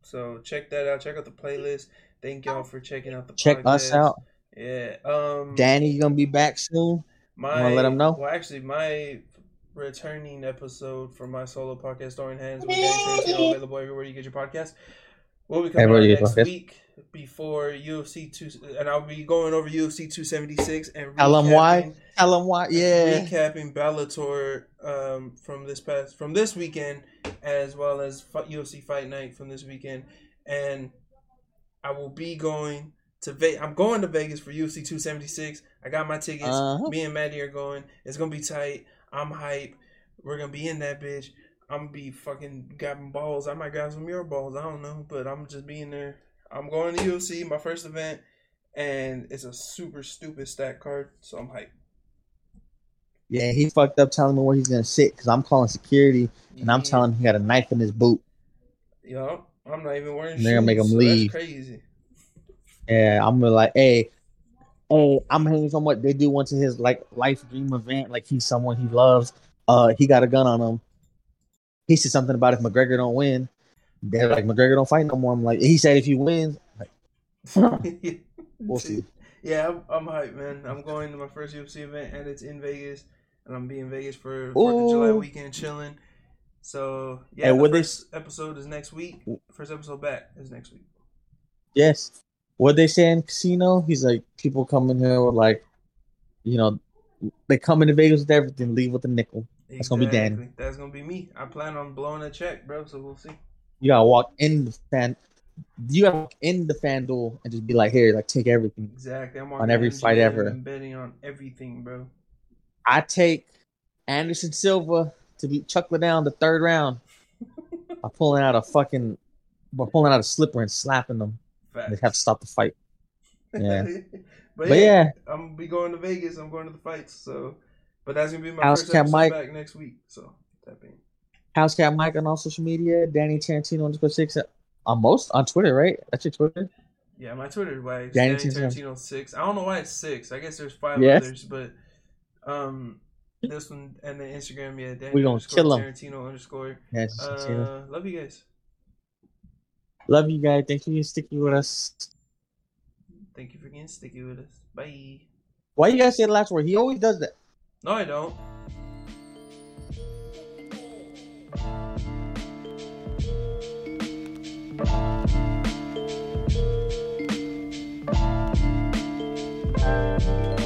Speaker 2: So check that out. Check out the playlist. Thank y'all for checking out the.
Speaker 1: Check us out.
Speaker 2: Yeah. Um.
Speaker 1: Danny gonna be back soon.
Speaker 2: My,
Speaker 1: let 'em know?
Speaker 2: Well, actually, my returning episode for my solo podcast, Throwing Hands, with Danny available everywhere you get your podcast, will be coming
Speaker 1: Everywhere
Speaker 2: out next
Speaker 1: podcast.
Speaker 2: week before UFC two, and I'll be going over UFC two seventy six and
Speaker 1: Tell 'em why.
Speaker 2: recapping-
Speaker 1: Tell him why. Yeah.
Speaker 2: recapping Bellator um, from this past from this weekend, as well as UFC Fight Night from this weekend, and I will be going to Ve- I'm going to Vegas for UFC 276. I got my tickets.
Speaker 1: Uh-huh.
Speaker 2: Me and Maddie are going. It's gonna be tight. I'm hype. We're gonna be in that bitch. I'm be fucking grabbing balls. I might grab some of your balls. I don't know, but I'm just being there. I'm going to UFC, my first event, and it's a super stupid stack card, so I'm hyped.
Speaker 1: Yeah, he fucked up telling me where he's gonna sit because I'm calling security and I'm
Speaker 2: Yeah.
Speaker 1: telling him he got a knife in his boot.
Speaker 2: Yo, I'm not even wearing
Speaker 1: They're gonna make him
Speaker 2: so
Speaker 1: leave.
Speaker 2: Crazy.
Speaker 1: Yeah, I'm gonna like, hey, hey, I'm hanging so much. They do one to his like life dream event, like he's someone he loves. Uh, he got a gun on him. He said something about if McGregor don't win, they're like McGregor don't fight no more. I'm like, he said if he wins, like, we'll see.
Speaker 2: Yeah, I'm, I'm hyped, man. I'm going to my first UFC event, and it's in Vegas, and I'm being in Vegas for Fourth of July weekend, chilling. So yeah,
Speaker 1: And
Speaker 2: the
Speaker 1: what they-
Speaker 2: episode is next week. First episode back is next week.
Speaker 1: Yes. What they say in casino? He's like, people come in here with like, you know, they come into Vegas with everything, leave with a nickel. That's gonna be Danny.
Speaker 2: That's gonna be me. I plan on blowing a check, bro. So we'll see.
Speaker 1: You gotta walk in the fan. You gotta walk in the FanDuel and just be like, here, like take everything.
Speaker 2: Exactly. I'm
Speaker 1: On every fight ever.
Speaker 2: I'm betting on everything, bro.
Speaker 1: I take Anderson Silva to beat Chuck in the third round by pulling out a fucking, by pulling out a slipper and slapping them.
Speaker 2: Facts.
Speaker 1: They have to stop the fight. Yeah.
Speaker 2: but,
Speaker 1: But
Speaker 2: yeah,
Speaker 1: yeah,
Speaker 2: I'm gonna be going to Vegas. I'm going to the fights. So, but that's gonna be my
Speaker 1: House
Speaker 2: first
Speaker 1: Cat Mike.
Speaker 2: back next week. So that being.
Speaker 1: House Cat Mike on all social media, Danny Tarantino underscore six on most on Twitter, right? That's your Twitter.
Speaker 2: Yeah, my Twitter why it's
Speaker 1: Danny
Speaker 2: Danny
Speaker 1: Tarantino.
Speaker 2: Six. I don't know why it's six. I guess there's five
Speaker 1: Yeah.
Speaker 2: others, but um, this one and then Instagram, yeah, Danny
Speaker 1: We gonna kill 'em.
Speaker 2: Tarantino underscore.
Speaker 1: Yes.
Speaker 2: Uh, love you guys.
Speaker 1: Love you guys. Thank you for sticking with us.
Speaker 2: Thank you for getting sticky with us. Bye.
Speaker 1: Why you guys say the last word? He always does that.
Speaker 2: No, I don't.
Speaker 3: Bye.